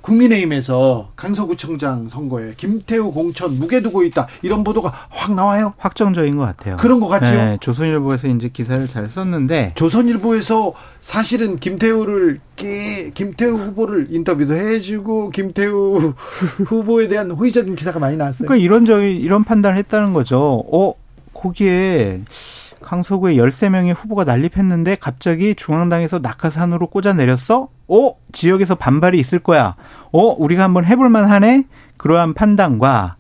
국민의힘에서 강서구청장 선거에 김태우 공천 무게 두고 있다 이런 보도가 확 나와요. 확정적인 것 같아요. 그런 것 같죠. 네, 조선일보에서 이제 기사를 잘 썼는데 조선일보에서 사실은 김태우를 김태우 후보를 인터뷰도 해주고 김태우 후보에 대한 호의적인 기사가 많이 나왔어요. 그러니까 이런 저 이런 판단을 했다는 거죠. 어 거기에 강서구에 13명의 후보가 난립했는데 갑자기 중앙당에서 낙하산으로 꽂아 내렸어? 어? 지역에서 반발이 있을 거야. 어? 우리가 한번 해볼 만 하네? 그러한 판단과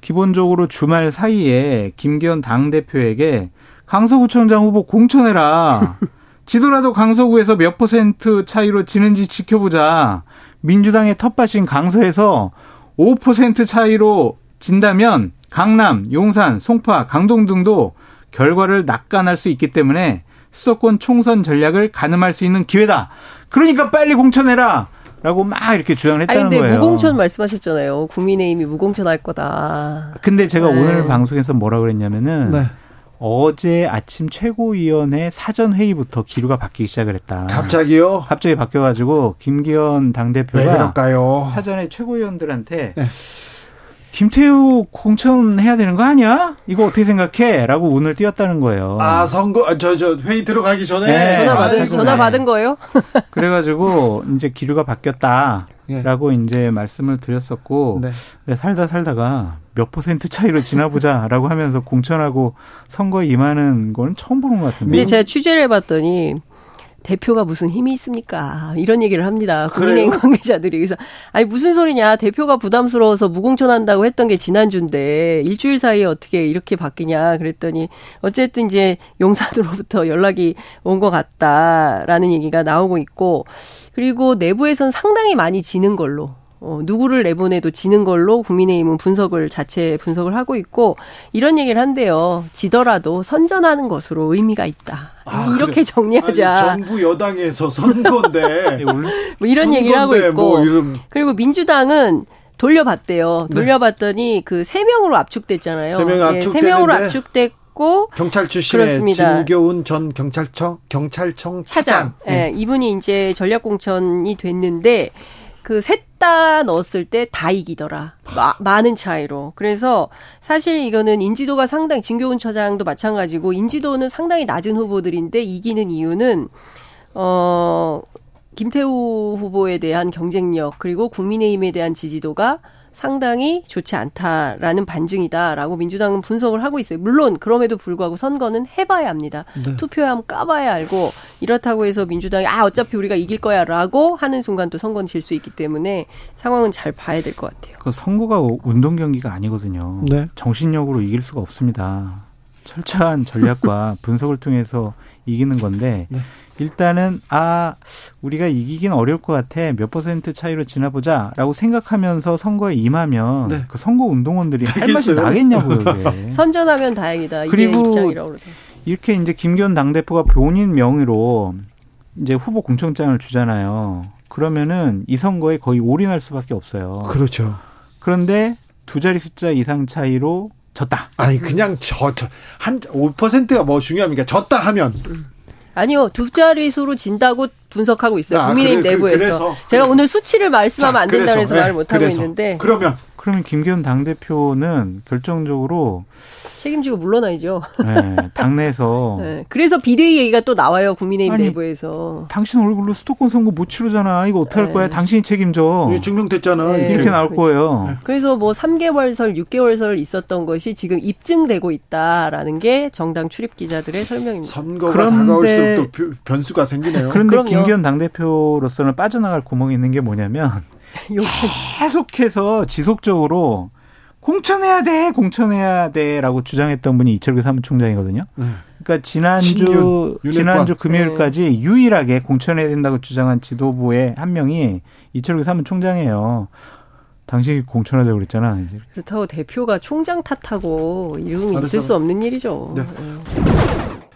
기본적으로 주말 사이에 김기현 당대표에게 강서구청장 후보 공천해라. 지더라도 강서구에서 몇 퍼센트 차이로 지는지 지켜보자. 민주당의 텃밭인 강서에서 5% 차이로 진다면 강남, 용산, 송파, 강동 등도 결과를 낙관할 수 있기 때문에 수도권 총선 전략을 가늠할 수 있는 기회다. 그러니까 빨리 공천해라. 라고 막 이렇게 주장을 했다는 아니, 근데 거예요. 무공천 말씀하셨잖아요. 국민의힘이 무공천 할 거다. 근데 제가 네. 오늘 방송에서 뭐라 그랬냐면은 네. 어제 아침 최고위원회 사전 회의부터 기류가 바뀌기 시작을 했다. 갑자기요? 갑자기 바뀌어가지고 김기현 당 대표가 사전에 최고위원들한테 네. 김태우 공천해야 되는 거 아니야? 이거 어떻게 생각해? 라고 운을 띄웠다는 거예요. 아, 선거, 저, 저, 회의 들어가기 전에? 네. 전화 받은, 아, 전화 받은 거예요? 그래가지고, 이제 기류가 바뀌었다. 라고 네. 이제 말씀을 드렸었고, 네. 네, 살다 살다가 몇 퍼센트 차이로 지나보자 라고 하면서 공천하고 선거에 임하는 건 처음 보는 것 같은데. 근데 제가 취재를 해봤더니, 대표가 무슨 힘이 있습니까? 이런 얘기를 합니다. 국민의힘 관계자들이. 그래서, 아니, 무슨 소리냐. 대표가 부담스러워서 무공천한다고 했던 게 지난주인데, 일주일 사이에 어떻게 이렇게 바뀌냐. 그랬더니, 어쨌든 이제 용산으로부터 연락이 온 것 같다라는 얘기가 나오고 있고, 그리고 내부에선 상당히 많이 지는 걸로 어, 누구를 내보내도 지는 걸로 국민의힘은 분석을 자체 분석을 하고 있고 이런 얘기를 한대요. 지더라도 선전하는 것으로 의미가 있다. 아, 이렇게 그래. 정리하자. 아니, 정부 여당에서 선거인데 뭐 이런 얘기를 하고 있고 뭐 이런... 그리고 민주당은 돌려봤대요. 네. 돌려봤더니 그세 명으로 압축됐잖아요. 세 명이 압축 세 명으로 압축됐고 경찰 출신의 그렇습니다. 진교훈 전 경찰청 경찰청 차장. 예, 네. 네. 이분이 이제 전략 공천이 됐는데 그 셋 다 넣었을 때 다 이기더라. 마, 많은 차이로. 그래서 사실 이거는 인지도가 상당히 진교훈 처장도 마찬가지고 인지도는 상당히 낮은 후보들인데 이기는 이유는 어 김태우 후보에 대한 경쟁력 그리고 국민의힘에 대한 지지도가 상당히 좋지 않다라는 반증이다라고 민주당은 분석을 하고 있어요. 물론 그럼에도 불구하고 선거는 해봐야 합니다. 네. 투표하면 까봐야 알고 이렇다고 해서 민주당이 아 어차피 우리가 이길 거야라고 하는 순간 또 선거는 질 수 있기 때문에 상황은 잘 봐야 될 것 같아요. 그 선거가 운동 경기가 아니거든요. 네. 정신력으로 이길 수가 없습니다. 철저한 전략과 분석을 통해서 이기는 건데 네. 일단은 아 우리가 이기긴 어려울 것 같아 몇 퍼센트 차이로 지나보자라고 생각하면서 선거에 임하면 네. 그 선거 운동원들이 할 맛이 나겠냐고요. 선전하면 다행이다. 그리고 이렇게 이제 김기현 당대표가 본인 명의로 이제 후보 공천장을 주잖아요. 그러면은 이 선거에 거의 올인할 수밖에 없어요. 그렇죠. 그런데 두 자리 숫자 이상 차이로 졌다. 아니 그냥 저 한 5%가 뭐 중요합니까? 졌다 하면 아니요 두 자릿수로 진다고 분석하고 있어요. 아, 국민의힘 그래, 내부에서. 그래서, 제가 그래서. 오늘 수치를 말씀하면 안 된다고 해서 네, 말을 못 하고 있는데. 그러면 그러면 김기현 당 대표는 결정적으로 책임지고 물러나야죠. 네, 당내에서. 네, 그래서 비대위 얘기가 또 나와요 국민의힘 아니, 내부에서. 당신 얼굴로 수도권 선거 못 치르잖아. 이거 어떻게 할 네. 거야? 당신이 책임져. 증명됐잖아. 네. 이렇게 나올 그렇죠. 거예요. 네. 그래서 뭐 3개월설, 6개월설 있었던 것이 지금 입증되고 있다라는 게 정당 출입 기자들의 설명입니다. 선거가 그런데, 다가올수록 또 변수가 생기네요. 그런데 그럼요. 김기현 당대표로서는 빠져나갈 구멍이 있는 게 뭐냐면 계속해서 지속적으로 공천해야 돼, 공천해야 돼라고 주장했던 분이 이철규 사무총장이거든요. 네. 그러니까 지난주 신균, 지난주 금요일까지 네. 유일하게 공천해야 된다고 주장한 지도부의 한 명이 이철규 사무총장이에요. 당신이 공천하자고 그랬잖아. 이제. 그렇다고 대표가 총장 탓하고 이름이 있을 수 없는 일이죠. 네. 네.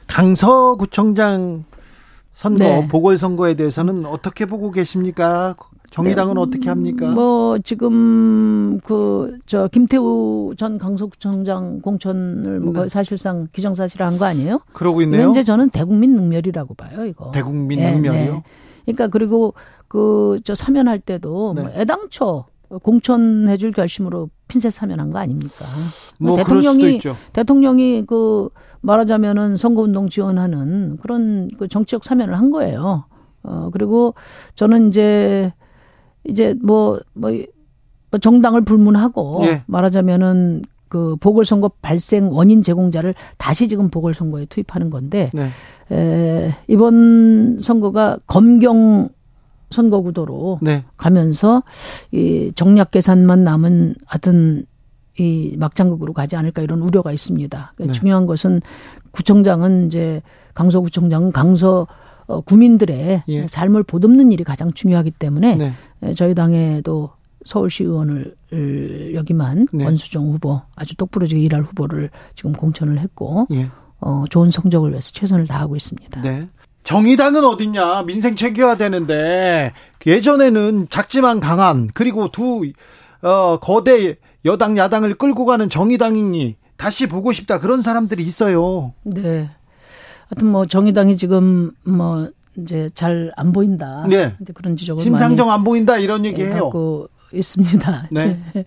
강서구청장 선거 네. 보궐선거에 대해서는 어떻게 보고 계십니까? 정의당은 네. 어떻게 합니까? 뭐 지금 그 저 김태우 전 강서구청장 공천을 뭐 네. 사실상 기정사실한 거 아니에요? 그러고 있네요. 현재 저는 대국민 능멸이라고 봐요, 이거. 대국민 네, 능멸이요? 네. 그러니까 그리고 그 저 사면할 때도 뭐 네. 애당초 공천해줄 결심으로 핀셋 사면한 거 아닙니까? 뭐 대통령이 대통령이 그 말하자면은 선거운동 지원하는 그런 그 정치적 사면을 한 거예요. 어 그리고 저는 이제 이제 뭐, 뭐, 뭐 정당을 불문하고 네. 말하자면은 그 보궐선거 발생 원인 제공자를 다시 지금 보궐선거에 투입하는 건데 네. 에, 이번 선거가 검경 선거 구도로 네. 가면서 이 정략 계산만 남은 하여튼 이 막장극으로 가지 않을까 이런 우려가 있습니다. 그러니까 네. 중요한 것은 구청장은 이제 강서구청장은 강서 어, 구민들의 예. 삶을 보듬는 일이 가장 중요하기 때문에 네. 저희 당에도 서울시 의원을 여기만 네. 원수정 후보 아주 똑부러지게 일할 후보를 지금 공천을 했고 예. 어, 좋은 성적을 위해서 최선을 다하고 있습니다. 네. 정의당은 어딨냐 민생 챙겨야 되는데 예전에는 작지만 강한 그리고 두 어, 거대 여당 야당을 끌고 가는 정의당이니 다시 보고 싶다 그런 사람들이 있어요. 네. 하여튼 뭐 정의당이 지금 뭐 이제 잘 안 보인다. 네. 이제 그런 지적을 심상정 안 보인다 이런 얘기해요. 있습니다. 네.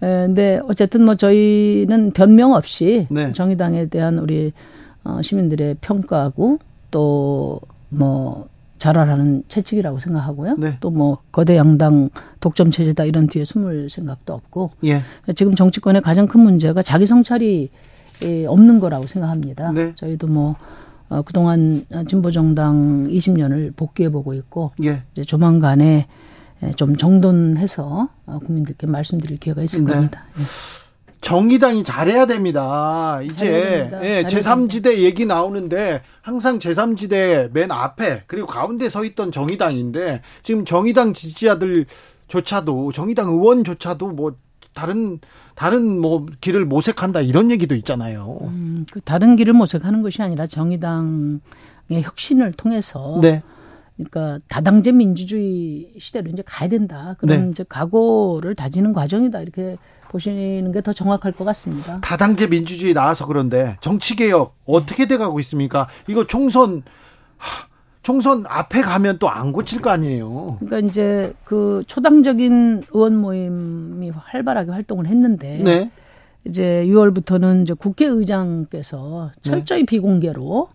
근데 어쨌든 뭐 저희는 변명 없이 네. 정의당에 대한 우리 어, 시민들의 평가하고 또뭐 잘하라는 채찍이라고 생각하고요. 네. 또뭐 거대 양당 독점 체제다 이런 뒤에 숨을 생각도 없고 예. 지금 정치권의 가장 큰 문제가 자기 성찰이 없는 거라고 생각합니다. 네. 저희도 뭐 어, 그동안 진보정당 20년을 복귀해 보고 있고 예. 이제 조만간에 좀 정돈해서 어, 국민들께 말씀드릴 기회가 있을 네. 겁니다. 예. 정의당이 잘해야 됩니다. 이제 예, 제3지대 얘기 나오는데 항상 제3지대 맨 앞에 그리고 가운데 서 있던 정의당인데 지금 정의당 지지자들조차도 정의당 의원조차도 뭐 다른 다른 뭐 길을 모색한다 이런 얘기도 있잖아요. 음, 그 다른 길을 모색하는 것이 아니라 정의당의 혁신을 통해서 네. 그러니까 다당제 민주주의 시대로 이제 가야 된다. 그런 네. 이제 각오를 다지는 과정이다. 이렇게 보시는 게 더 정확할 것 같습니다. 다당제 민주주의 나와서 그런데 정치 개혁 어떻게 돼 가고 있습니까? 이거 총선 하, 총선 앞에 가면 또 안 고칠 거 아니에요. 그러니까 이제 그 초당적인 의원 모임이 활발하게 활동을 했는데 네. 이제 6월부터는 이제 국회의장께서 네. 철저히 네. 비공개로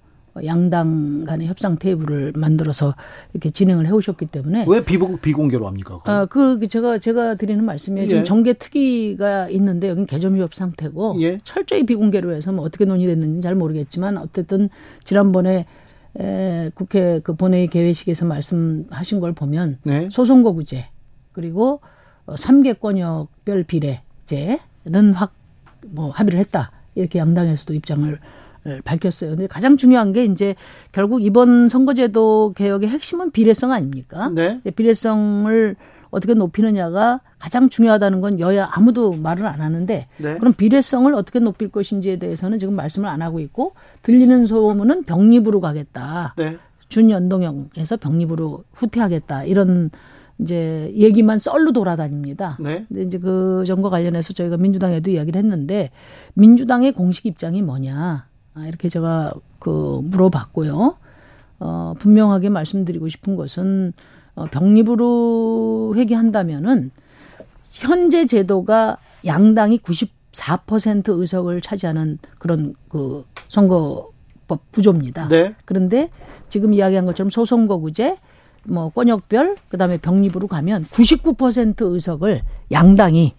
양당 간의 협상 테이블을 만들어서 이렇게 진행을 해오셨기 때문에 왜 비공, 비공개로 합니까? 그건? 아, 그 제가 제가 드리는 말씀이에요. 예. 지금 정계 특위가 있는데 여긴 개점 위협 상태고 예. 철저히 비공개로 해서 뭐 어떻게 논의됐는지 잘 모르겠지만 어쨌든 지난번에 에, 국회 그 본회의 개회식에서 말씀하신 걸 보면 네. 소송거구제 그리고 어, 3개 권역별 비례제는 확 뭐 합의를 했다 이렇게 양당에서도 입장을 밝혔어요. 근데 가장 중요한 게 이제 결국 이번 선거제도 개혁의 핵심은 비례성 아닙니까? 네. 비례성을 어떻게 높이느냐가 가장 중요하다는 건 여야 아무도 말을 안 하는데 네. 그럼 비례성을 어떻게 높일 것인지에 대해서는 지금 말씀을 안 하고 있고 들리는 소문은 병립으로 가겠다. 네. 준연동형에서 병립으로 후퇴하겠다. 이런 이제 얘기만 썰로 돌아다닙니다. 네. 근데 이제 그 점과 관련해서 저희가 민주당에도 이야기를 했는데 민주당의 공식 입장이 뭐냐. 아, 이렇게 제가 그 물어봤고요. 어, 분명하게 말씀드리고 싶은 것은 어, 병립으로 회귀한다면은 현재 제도가 양당이 94% 의석을 차지하는 그런 그 선거법 구조입니다. 네. 그런데 지금 이야기한 것처럼 소선거구제, 뭐 권역별, 그다음에 병립으로 가면 99% 의석을 양당이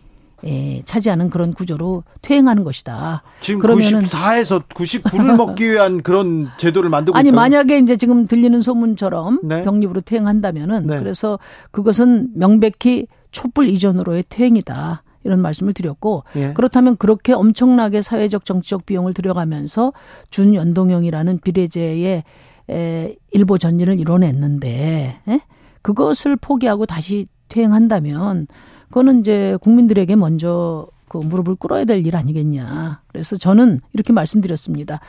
예, 차지하는 그런 구조로 퇴행하는 것이다. 지금 그러면은 94에서 99를 먹기 위한 그런 제도를 만들고 아니 있다고? 만약에 이제 지금 들리는 소문처럼 네. 병립으로 퇴행한다면은 네. 그래서 그것은 명백히 촛불 이전으로의 퇴행이다. 이런 말씀을 드렸고 예. 그렇다면 그렇게 엄청나게 사회적 정치적 비용을 들여가면서 준연동형이라는 비례제의 에, 일보 전진을 이뤄냈는데 에? 그것을 포기하고 다시 퇴행한다면 그거는 이제 국민들에게 먼저 그 무릎을 꿇어야 될 일 아니겠냐. 그래서 저는 이렇게 말씀드렸습니다.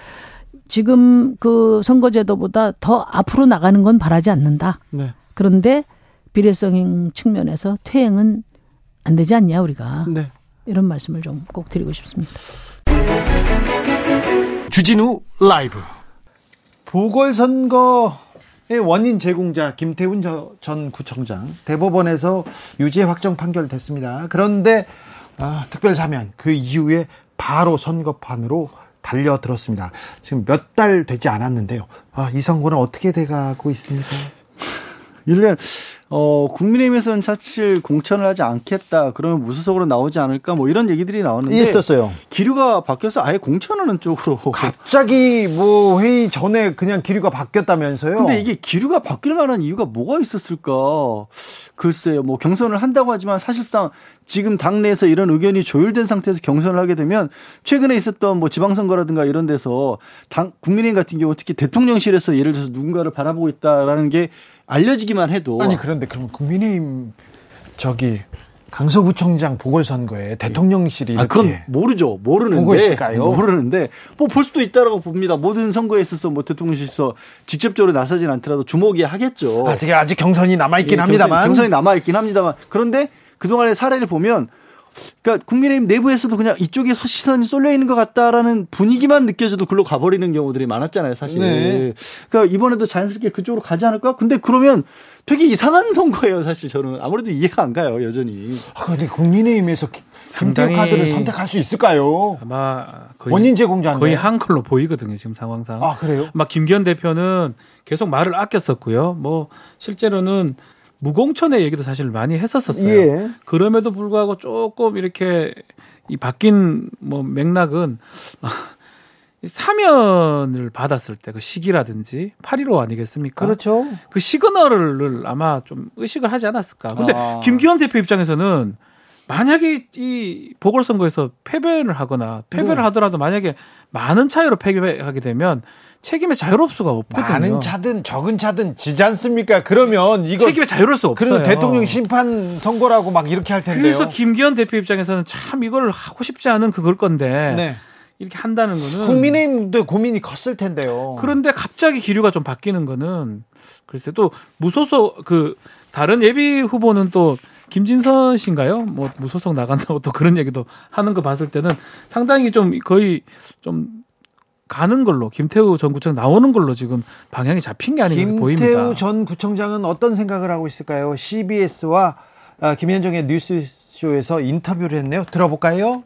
지금 그 선거제도보다 더 앞으로 나가는 건 바라지 않는다. 네. 그런데 비례성 측면에서 퇴행은 안 되지 않냐 우리가. 네. 이런 말씀을 좀 꼭 드리고 싶습니다. 주진우 라이브. 보궐선거 원인 제공자 김태훈 전 구청장 대법원에서 유죄 확정 판결됐습니다. 그런데 아, 특별 사면 그 이후에 바로 선거판으로 달려들었습니다. 지금 몇 달 되지 않았는데요. 아, 이 선거는 어떻게 돼가고 있습니까? 일년 어, 국민의힘에서는 사실 공천을 하지 않겠다. 그러면 무소속으로 나오지 않을까? 뭐 이런 얘기들이 나오는데 있었어요. 기류가 바뀌어서 아예 공천하는 쪽으로 갑자기 뭐 회의 전에 그냥 기류가 바뀌었다면서요? 근데 이게 기류가 바뀔 만한 이유가 뭐가 있었을까? 글쎄요. 뭐 경선을 한다고 하지만 사실상 지금 당내에서 이런 의견이 조율된 상태에서 경선을 하게 되면 최근에 있었던 뭐 지방선거라든가 이런 데서 당 국민의힘 같은 경우 특히 대통령실에서 예를 들어서 누군가를 바라보고 있다라는 게 알려지기만 해도 아니 그런데 그럼 국민의힘 저기 강서구청장 보궐선거에 대통령실이 아, 그건 모르죠. 모르는데 모르는데 뭐 볼 수도 있다라고 봅니다. 모든 선거에 있어서 뭐 대통령실에서 직접적으로 나서진 않더라도 주목이 하겠죠. 아직 아직 경선이 남아 있긴 예, 합니다만 경선이 남아 있긴 합니다만 그런데 그동안의 사례를 보면 그러니까 국민의힘 내부에서도 그냥 이쪽에 시선이 쏠려 있는 것 같다라는 분위기만 느껴져도 글로 가버리는 경우들이 많았잖아요, 사실. 네. 그러니까 이번에도 자연스럽게 그쪽으로 가지 않을까? 근데 그러면 되게 이상한 선거예요, 사실 저는. 아무래도 이해가 안 가요, 여전히. 아, 근데 국민의힘에서 상대 카드를 선택할 수 있을까요? 아마 거의, 원인 제공자인데 거의 한 걸로 보이거든요, 지금 상황상. 아, 그래요? 막 김기현 대표는 계속 말을 아꼈었고요. 뭐 실제로는 무공천의 얘기도 사실 많이 했었었어요. 예. 그럼에도 불구하고 조금 이렇게 이 바뀐 뭐 맥락은 사면을 받았을 때 그 시기라든지 8.15 아니겠습니까? 그렇죠. 그 시그널을 아마 좀 의식을 하지 않았을까. 근데 아. 김기현 대표 입장에서는 만약에 이 보궐선거에서 패배를 하거나 패배를 네. 하더라도 만약에 많은 차이로 패배하게 되면 책임의 자유로울 수가 없거든요. 많은 차든 적은 차든 지지 않습니까? 그러면 이거 책임의 자유로울 수 없어요. 그럼 대통령 심판 선거라고 막 이렇게 할 텐데요. 그래서 김기현 대표 입장에서는 참 이걸 하고 싶지 않은 그걸 건데 네. 이렇게 한다는 거는 국민의힘도 고민이 컸을 텐데요. 그런데 갑자기 기류가 좀 바뀌는 거는 글쎄 또 무소속 그 다른 예비 후보는 또 김진선 씨인가요? 뭐 무소속 나간다고 또 그런 얘기도 하는 거 봤을 때는 상당히 좀 거의 좀 가는 걸로 김태우 전 구청 나오는 걸로 지금 방향이 잡힌 게 아닌가 보입니다. 김태우 전 구청장은 어떤 생각을 하고 있을까요? CBS와 아, 김현정의 뉴스쇼에서 인터뷰를 했네요. 들어볼까요?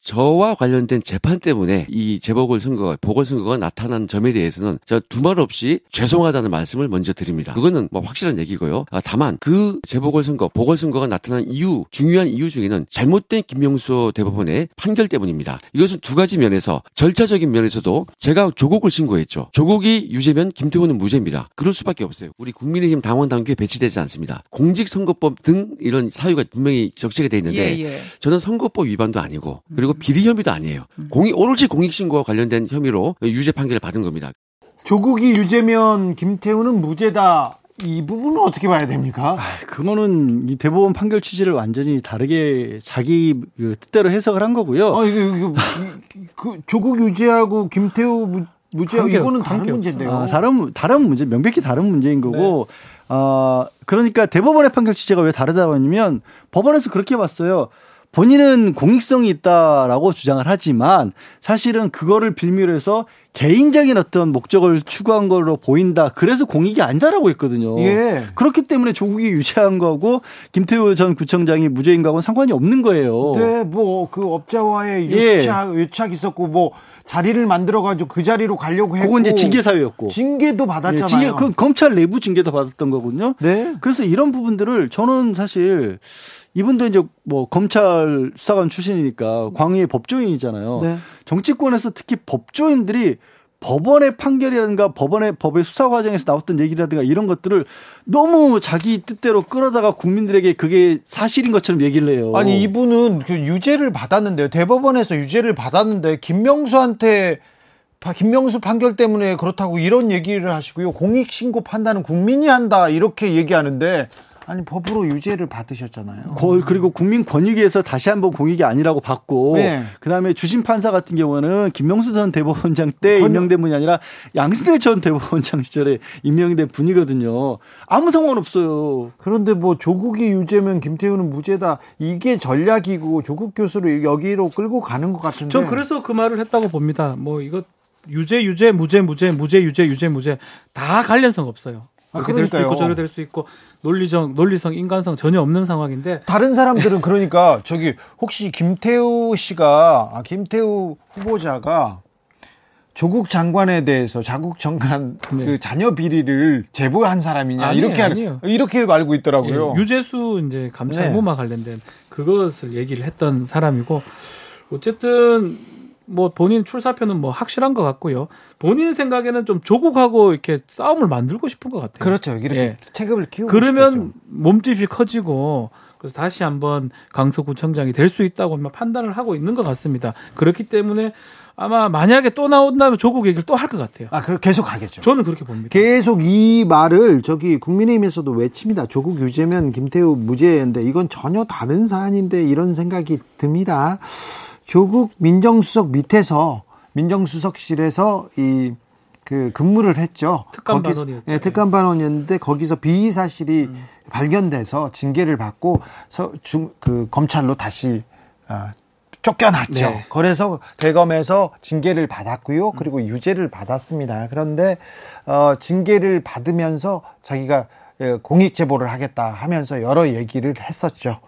저와 관련된 재판 때문에 이 재보궐선거, 보궐선거가 나타난 점에 대해서는 저 두말 없이 죄송하다는 말씀을 먼저 드립니다. 그거는 뭐 확실한 얘기고요. 아, 다만 그 재보궐선거, 보궐선거가 나타난 이유, 중요한 이유 중에는 잘못된 김명수 대법원의 판결 때문입니다. 이것은 두 가지 면에서 절차적인 면에서도 제가 조국을 신고했죠. 조국이 유죄면 김태훈은 무죄입니다. 그럴 수밖에 없어요. 우리 국민의힘 당원 당규에 배치되지 않습니다. 공직선거법 등 이런 사유가 분명히 적시가 돼 있는데 예, 예. 저는 선거법 위반도 아니고 그리고 그리고 비리 혐의도 아니에요. 공익 오로지 공익 신고와 관련된 혐의로 유죄 판결을 받은 겁니다. 조국이 유죄면 김태우는 무죄다. 이 부분은 어떻게 봐야 됩니까? 아, 그거는 이 대법원 판결 취지를 완전히 다르게 자기 그 뜻대로 해석을 한 거고요. 아, 이거, 이거 그 조국 유죄하고 김태우 무, 무죄 관계, 이거는 다른 문제인데요. 아, 다른 다른 문제, 명백히 다른 문제인 거고. 네. 어, 그러니까 대법원의 판결 취지가 왜 다르다고 하냐면 법원에서 그렇게 봤어요. 본인은 공익성이 있다라고 주장을 하지만 사실은 그거를 빌미로 해서 개인적인 어떤 목적을 추구한 걸로 보인다. 그래서 공익이 아니다라고 했거든요. 예. 그렇기 때문에 조국이 유죄한 거하고 김태우 전 구청장이 무죄인 거하고는 상관이 없는 거예요. 네, 뭐 그 업자와의 유착, 예. 유착 있었고 뭐 자리를 만들어 가지고 그 자리로 가려고 했고 그건 이제 징계 사유였고 징계도 받았잖아요. 예, 징계 그 검찰 내부 징계도 받았던 거거든요. 네. 그래서 이런 부분들을 저는 사실 이분도 이제 뭐 검찰 수사관 출신이니까 광의의 법조인이잖아요. 네. 정치권에서 특히 법조인들이 법원의 판결이라든가 법원의 법의 수사 과정에서 나왔던 얘기라든가 이런 것들을 너무 자기 뜻대로 끌어다가 국민들에게 그게 사실인 것처럼 얘기를 해요. 아니 이분은 그 유죄를 받았는데요. 대법원에서 유죄를 받았는데 김명수한테 김명수 판결 때문에 그렇다고 이런 얘기를 하시고요. 공익신고 판단은 국민이 한다 이렇게 얘기하는데 아니 법으로 유죄를 받으셨잖아요. 거, 그리고 국민권익위에서 다시 한번 공익이 아니라고 받고 네. 그다음에 주심 판사 같은 경우는 김명수 전 대법원장 때 전... 임명된 분이 아니라 양승태 전 대법원장 시절에 임명된 분이거든요. 아무 상관없어요. 그런데 뭐 조국이 유죄면 김태우는 무죄다. 이게 전략이고 조국 교수를 여기로 끌고 가는 것 같은데. 전 그래서 그 말을 했다고 봅니다. 뭐 이거 유죄 유죄 무죄 무죄 무죄 유죄 유죄 무죄 다 관련성 없어요. 그렇게 될 수 있고 저렇게 될 수 있고 논리적 논리성 인간성 전혀 없는 상황인데 다른 사람들은 그러니까 저기 혹시 김태우 씨가 아, 김태우 후보자가 조국 장관에 대해서 자국 장관 네. 그 자녀 비리를 제보한 사람이냐 아니에요, 이렇게 아니에요. 이렇게 알고 있더라고요. 예, 유재수 이제 감찰 네. 무마 관련된 그것을 얘기를 했던 사람이고 어쨌든 뭐 본인 출사표는 뭐 확실한 것 같고요. 본인 생각에는 좀 조국하고 이렇게 싸움을 만들고 싶은 것 같아요. 그렇죠. 이렇게 예. 체급을 키우고 그러면 싶겠죠. 몸집이 커지고 그래서 다시 한번 강서구청장이 될 수 있다고 판단을 하고 있는 것 같습니다. 그렇기 때문에 아마 만약에 또 나온다면 조국 얘기를 또 할 것 같아요. 아, 그 계속 하겠죠. 저는 그렇게 봅니다. 계속 이 말을 저기 국민의힘에서도 외칩니다. 조국 유죄면 김태우 무죄인데 이건 전혀 다른 사안인데 이런 생각이 듭니다. 조국 민정수석 밑에서 민정수석실에서 이 그 근무를 했죠. 특감 반원이었죠. 네, 특감 반원이었는데 거기서 비위 사실이 음. 발견돼서 징계를 받고 서, 중, 그 검찰로 다시 어, 쫓겨났죠. 네. 그래서 대검에서 징계를 받았고요. 그리고 음. 유죄를 받았습니다. 그런데 어, 징계를 받으면서 자기가 예, 공익 제보를 하겠다 하면서 여러 얘기를 했었죠.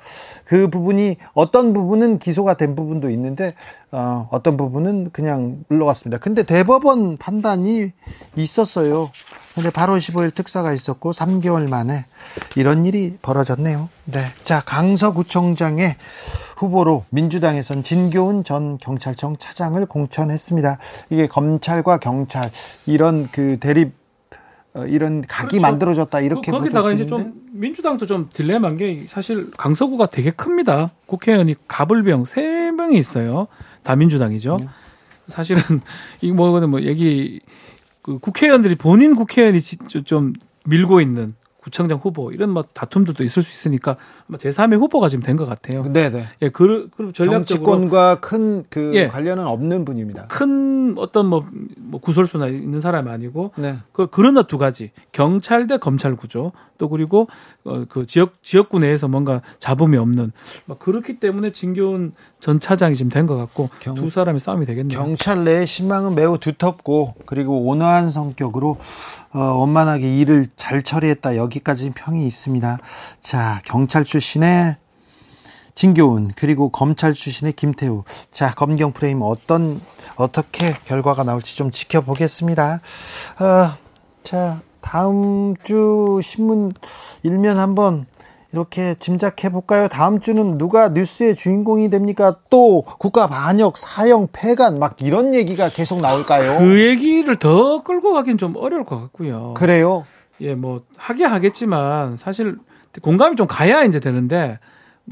그 부분이 어떤 부분은 기소가 된 부분도 있는데 어, 어떤 부분은 그냥 물러갔습니다. 근데 대법원 판단이 있었어요. 근데 바로 15일 특사가 있었고 3개월 만에 이런 일이 벌어졌네요. 네. 자, 강서구청장의 후보로 민주당에선 진교훈 전 경찰청 차장을 공천했습니다. 이게 검찰과 경찰 이런 그 대립 어, 이런 각이 그렇죠. 만들어졌다 이렇게 그, 거기다가 이제 좀 민주당도 좀 딜레마인 게 사실 강서구가 되게 큽니다. 국회의원이 가불병 세 명이 있어요. 다 민주당이죠. 네. 사실은 이 뭐는 뭐 얘기 그 국회의원들이 본인 국회의원이 좀 밀고 있는 구청장 후보 이런 뭐 다툼들도 있을 수 있으니까 아마 제3의 후보가 지금 된 것 같아요. 네네. 예, 그, 그 전략적으로 정치권과 큰그 예, 관련은 없는 분입니다. 큰 어떤 뭐, 뭐 구설수나 있는 사람 아니고 네. 그 그런 두 가지 경찰 대 검찰 구조 또 그리고 어, 그 지역 지역구 내에서 뭔가 잡음이 없는 막 그렇기 때문에 진교훈 전 차장이 지금 된 것 같고 경, 두 사람의 싸움이 되겠네요. 경찰 내의 신망은 매우 두텁고 그리고 온화한 성격으로 어, 원만하게 일을 잘 처리했다 여기 까지 평이 있습니다. 자 경찰 출신의 진교훈 그리고 검찰 출신의 김태우 자 검경 프레임 어떤 어떻게 결과가 나올지 좀 지켜보겠습니다. 어, 자 다음 주 신문 일면 한번 이렇게 짐작해 볼까요? 다음 주는 누가 뉴스의 주인공이 됩니까? 또 국가 반역, 사형, 폐간 막 이런 얘기가 계속 나올까요? 그 얘기를 더 끌고 가긴 좀 어려울 것 같고요. 그래요? 예, 뭐 하게 하겠지만 사실 공감이 좀 가야 이제 되는데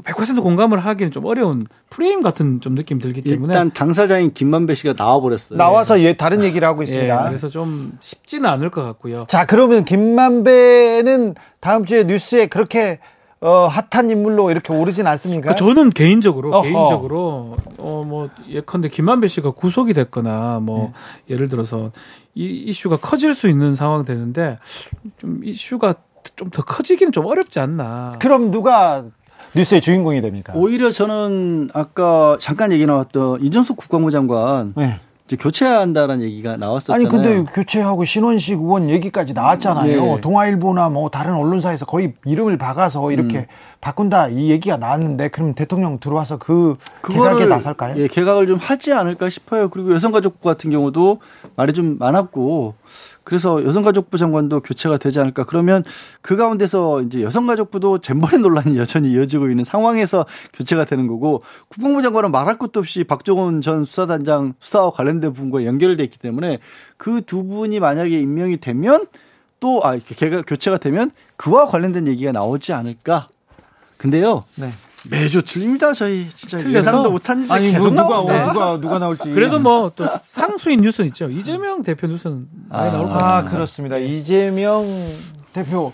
100% 공감을 하기는 좀 어려운 프레임 같은 좀 느낌 들기 때문에 일단 당사자인 김만배 씨가 나와버렸어요. 나와서 예, 다른 얘기를 하고 있습니다. 예, 그래서 좀 쉽지는 않을 것 같고요. 자, 그러면 김만배는 다음 주에 뉴스에 그렇게 어, 핫한 인물로 이렇게 오르진 않습니까? 그 저는 개인적으로 어허. 개인적으로 어 뭐 예컨대 김만배 씨가 구속이 됐거나 뭐 네. 예를 들어서 이 이슈가 커질 수 있는 상황 되는데 좀 이슈가 좀 더 커지기는 좀 어렵지 않나. 그럼 누가 뉴스의 주인공이 됩니까? 오히려 저는 아까 잠깐 얘기 나왔던 이준석 국방부 장관 네. 이제 교체해야 한다는 얘기가 나왔었잖아요. 아니 근데 교체하고 신원식 의원 얘기까지 나왔잖아요. 네. 동아일보나 뭐 다른 언론사에서 거의 이름을 박아서 이렇게 음. 바꾼다 이 얘기가 나왔는데 그럼 대통령 들어와서 그 개각에 나설까요? 예, 개각을 좀 하지 않을까 싶어요. 그리고 여성가족부 같은 경우도 말이 좀 많았고 그래서 여성가족부 장관도 교체가 되지 않을까. 그러면 그 가운데서 이제 여성가족부도 잼버리 논란이 여전히 이어지고 있는 상황에서 교체가 되는 거고 국방부 장관은 말할 것도 없이 박종원 전 수사단장 수사와 관련된 부분과 연결돼 있기 때문에 그 두 분이 만약에 임명이 되면 또 아, 개가 교체가 되면 그와 관련된 얘기가 나오지 않을까. 근데요. 네. 매주 틀립니다. 저희 진짜 예상도 못한 일이 아니, 계속 뭐, 누가 누가 누가 나올지. 그래도 뭐 또 상수인 뉴스는 있죠. 이재명 대표 뉴스는 많이 아, 나올 것 같습니다. 아, 그렇습니다. 이재명 대표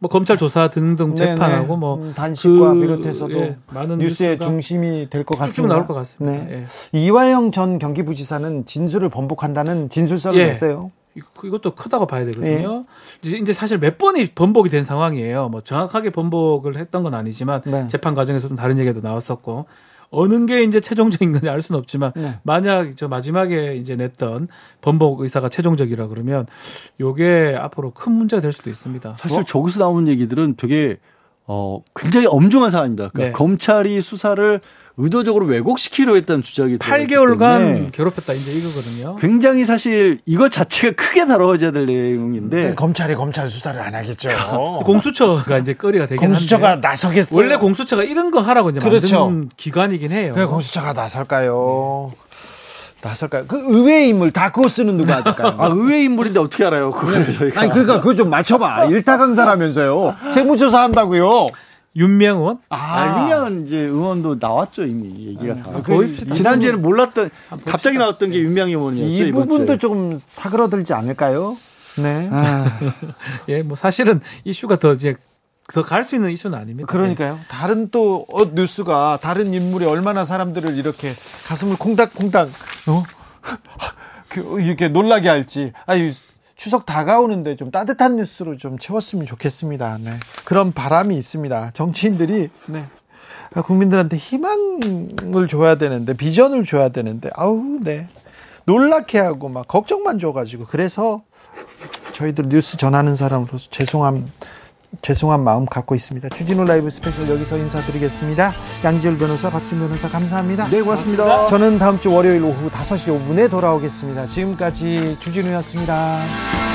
뭐 검찰 조사 등등 재판하고 뭐 음, 단식과 그, 비롯해서도 예, 많은 뉴스의 중심이 될 것 같습니다. 쭉 나올 것 같습니다. 네. 예. 이화영 전 경기부지사는 진술을 번복한다는 진술서를 예. 냈어요. 이것도 크다고 봐야 되거든요. 네. 이제 사실 몇 번이 번복이 된 상황이에요. 뭐 정확하게 번복을 했던 건 아니지만 네. 재판 과정에서 좀 다른 얘기도 나왔었고 어느 게 이제 최종적인 건지 알 수는 없지만 네. 만약 저 마지막에 이제 냈던 번복 의사가 최종적이라 그러면 요게 앞으로 큰 문제가 될 수도 있습니다. 사실 어? 저기서 나오는 얘기들은 되게 어 굉장히 엄중한 사안입니다. 그러니까 네. 검찰이 수사를 의도적으로 왜곡시키려 했다는 주장이 8개월간 괴롭혔다 이제 이거거든요. 굉장히 사실 이것 자체가 크게 다뤄져야 될 내용인데 네, 검찰이 검찰 수사를 안 하겠죠. 공수처가 이제 거리가 되긴 공수처가 한데 나서겠어요. 원래 공수처가 이런 거 하라고 이제 그렇죠. 만든 기관이긴 해요. 그 공수처가 나설까요? 네. 나설까요? 그 의외의 인물 다 그거 쓰는 누가 할까요? 아 의외의 인물인데 어떻게 알아요? 그걸 네. 저희가. 아니 그러니까 그거 좀 맞춰봐. 일타강사라면서요. 세무조사 한다고요. 윤명원? 아, 아 윤명원 이제 의원도 나왔죠 이미 얘기가 아, 다. 거의 지난주에는 몰랐던 갑자기 나왔던 게 윤명원 의원이었죠. 이 부분도 조금 사그러들지 않을까요? 네. 아. 예, 뭐 사실은 이슈가 더 이제 더 갈 수 있는 이슈는 아닙니다. 그러니까요. 다른 또 어, 뉴스가 다른 인물이 얼마나 사람들을 이렇게 가슴을 콩닥콩닥 어? 그, 이렇게 놀라게 할지. 아유 추석 다가오는데 좀 따뜻한 뉴스로 좀 채웠으면 좋겠습니다. 네. 그런 바람이 있습니다. 정치인들이 네. 국민들한테 희망을 줘야 되는데 비전을 줘야 되는데 아우 네 놀랍게 하고 막 걱정만 줘가지고 그래서 저희들 뉴스 전하는 사람으로서 죄송함 죄송한 마음 갖고 있습니다. 주진우 라이브 스페셜 여기서 인사드리겠습니다. 양지열 변호사, 박지훈 변호사 감사합니다. 네, 고맙습니다. 저는 다음 주 월요일 오후 5시 5분에 돌아오겠습니다. 지금까지 주진우였습니다.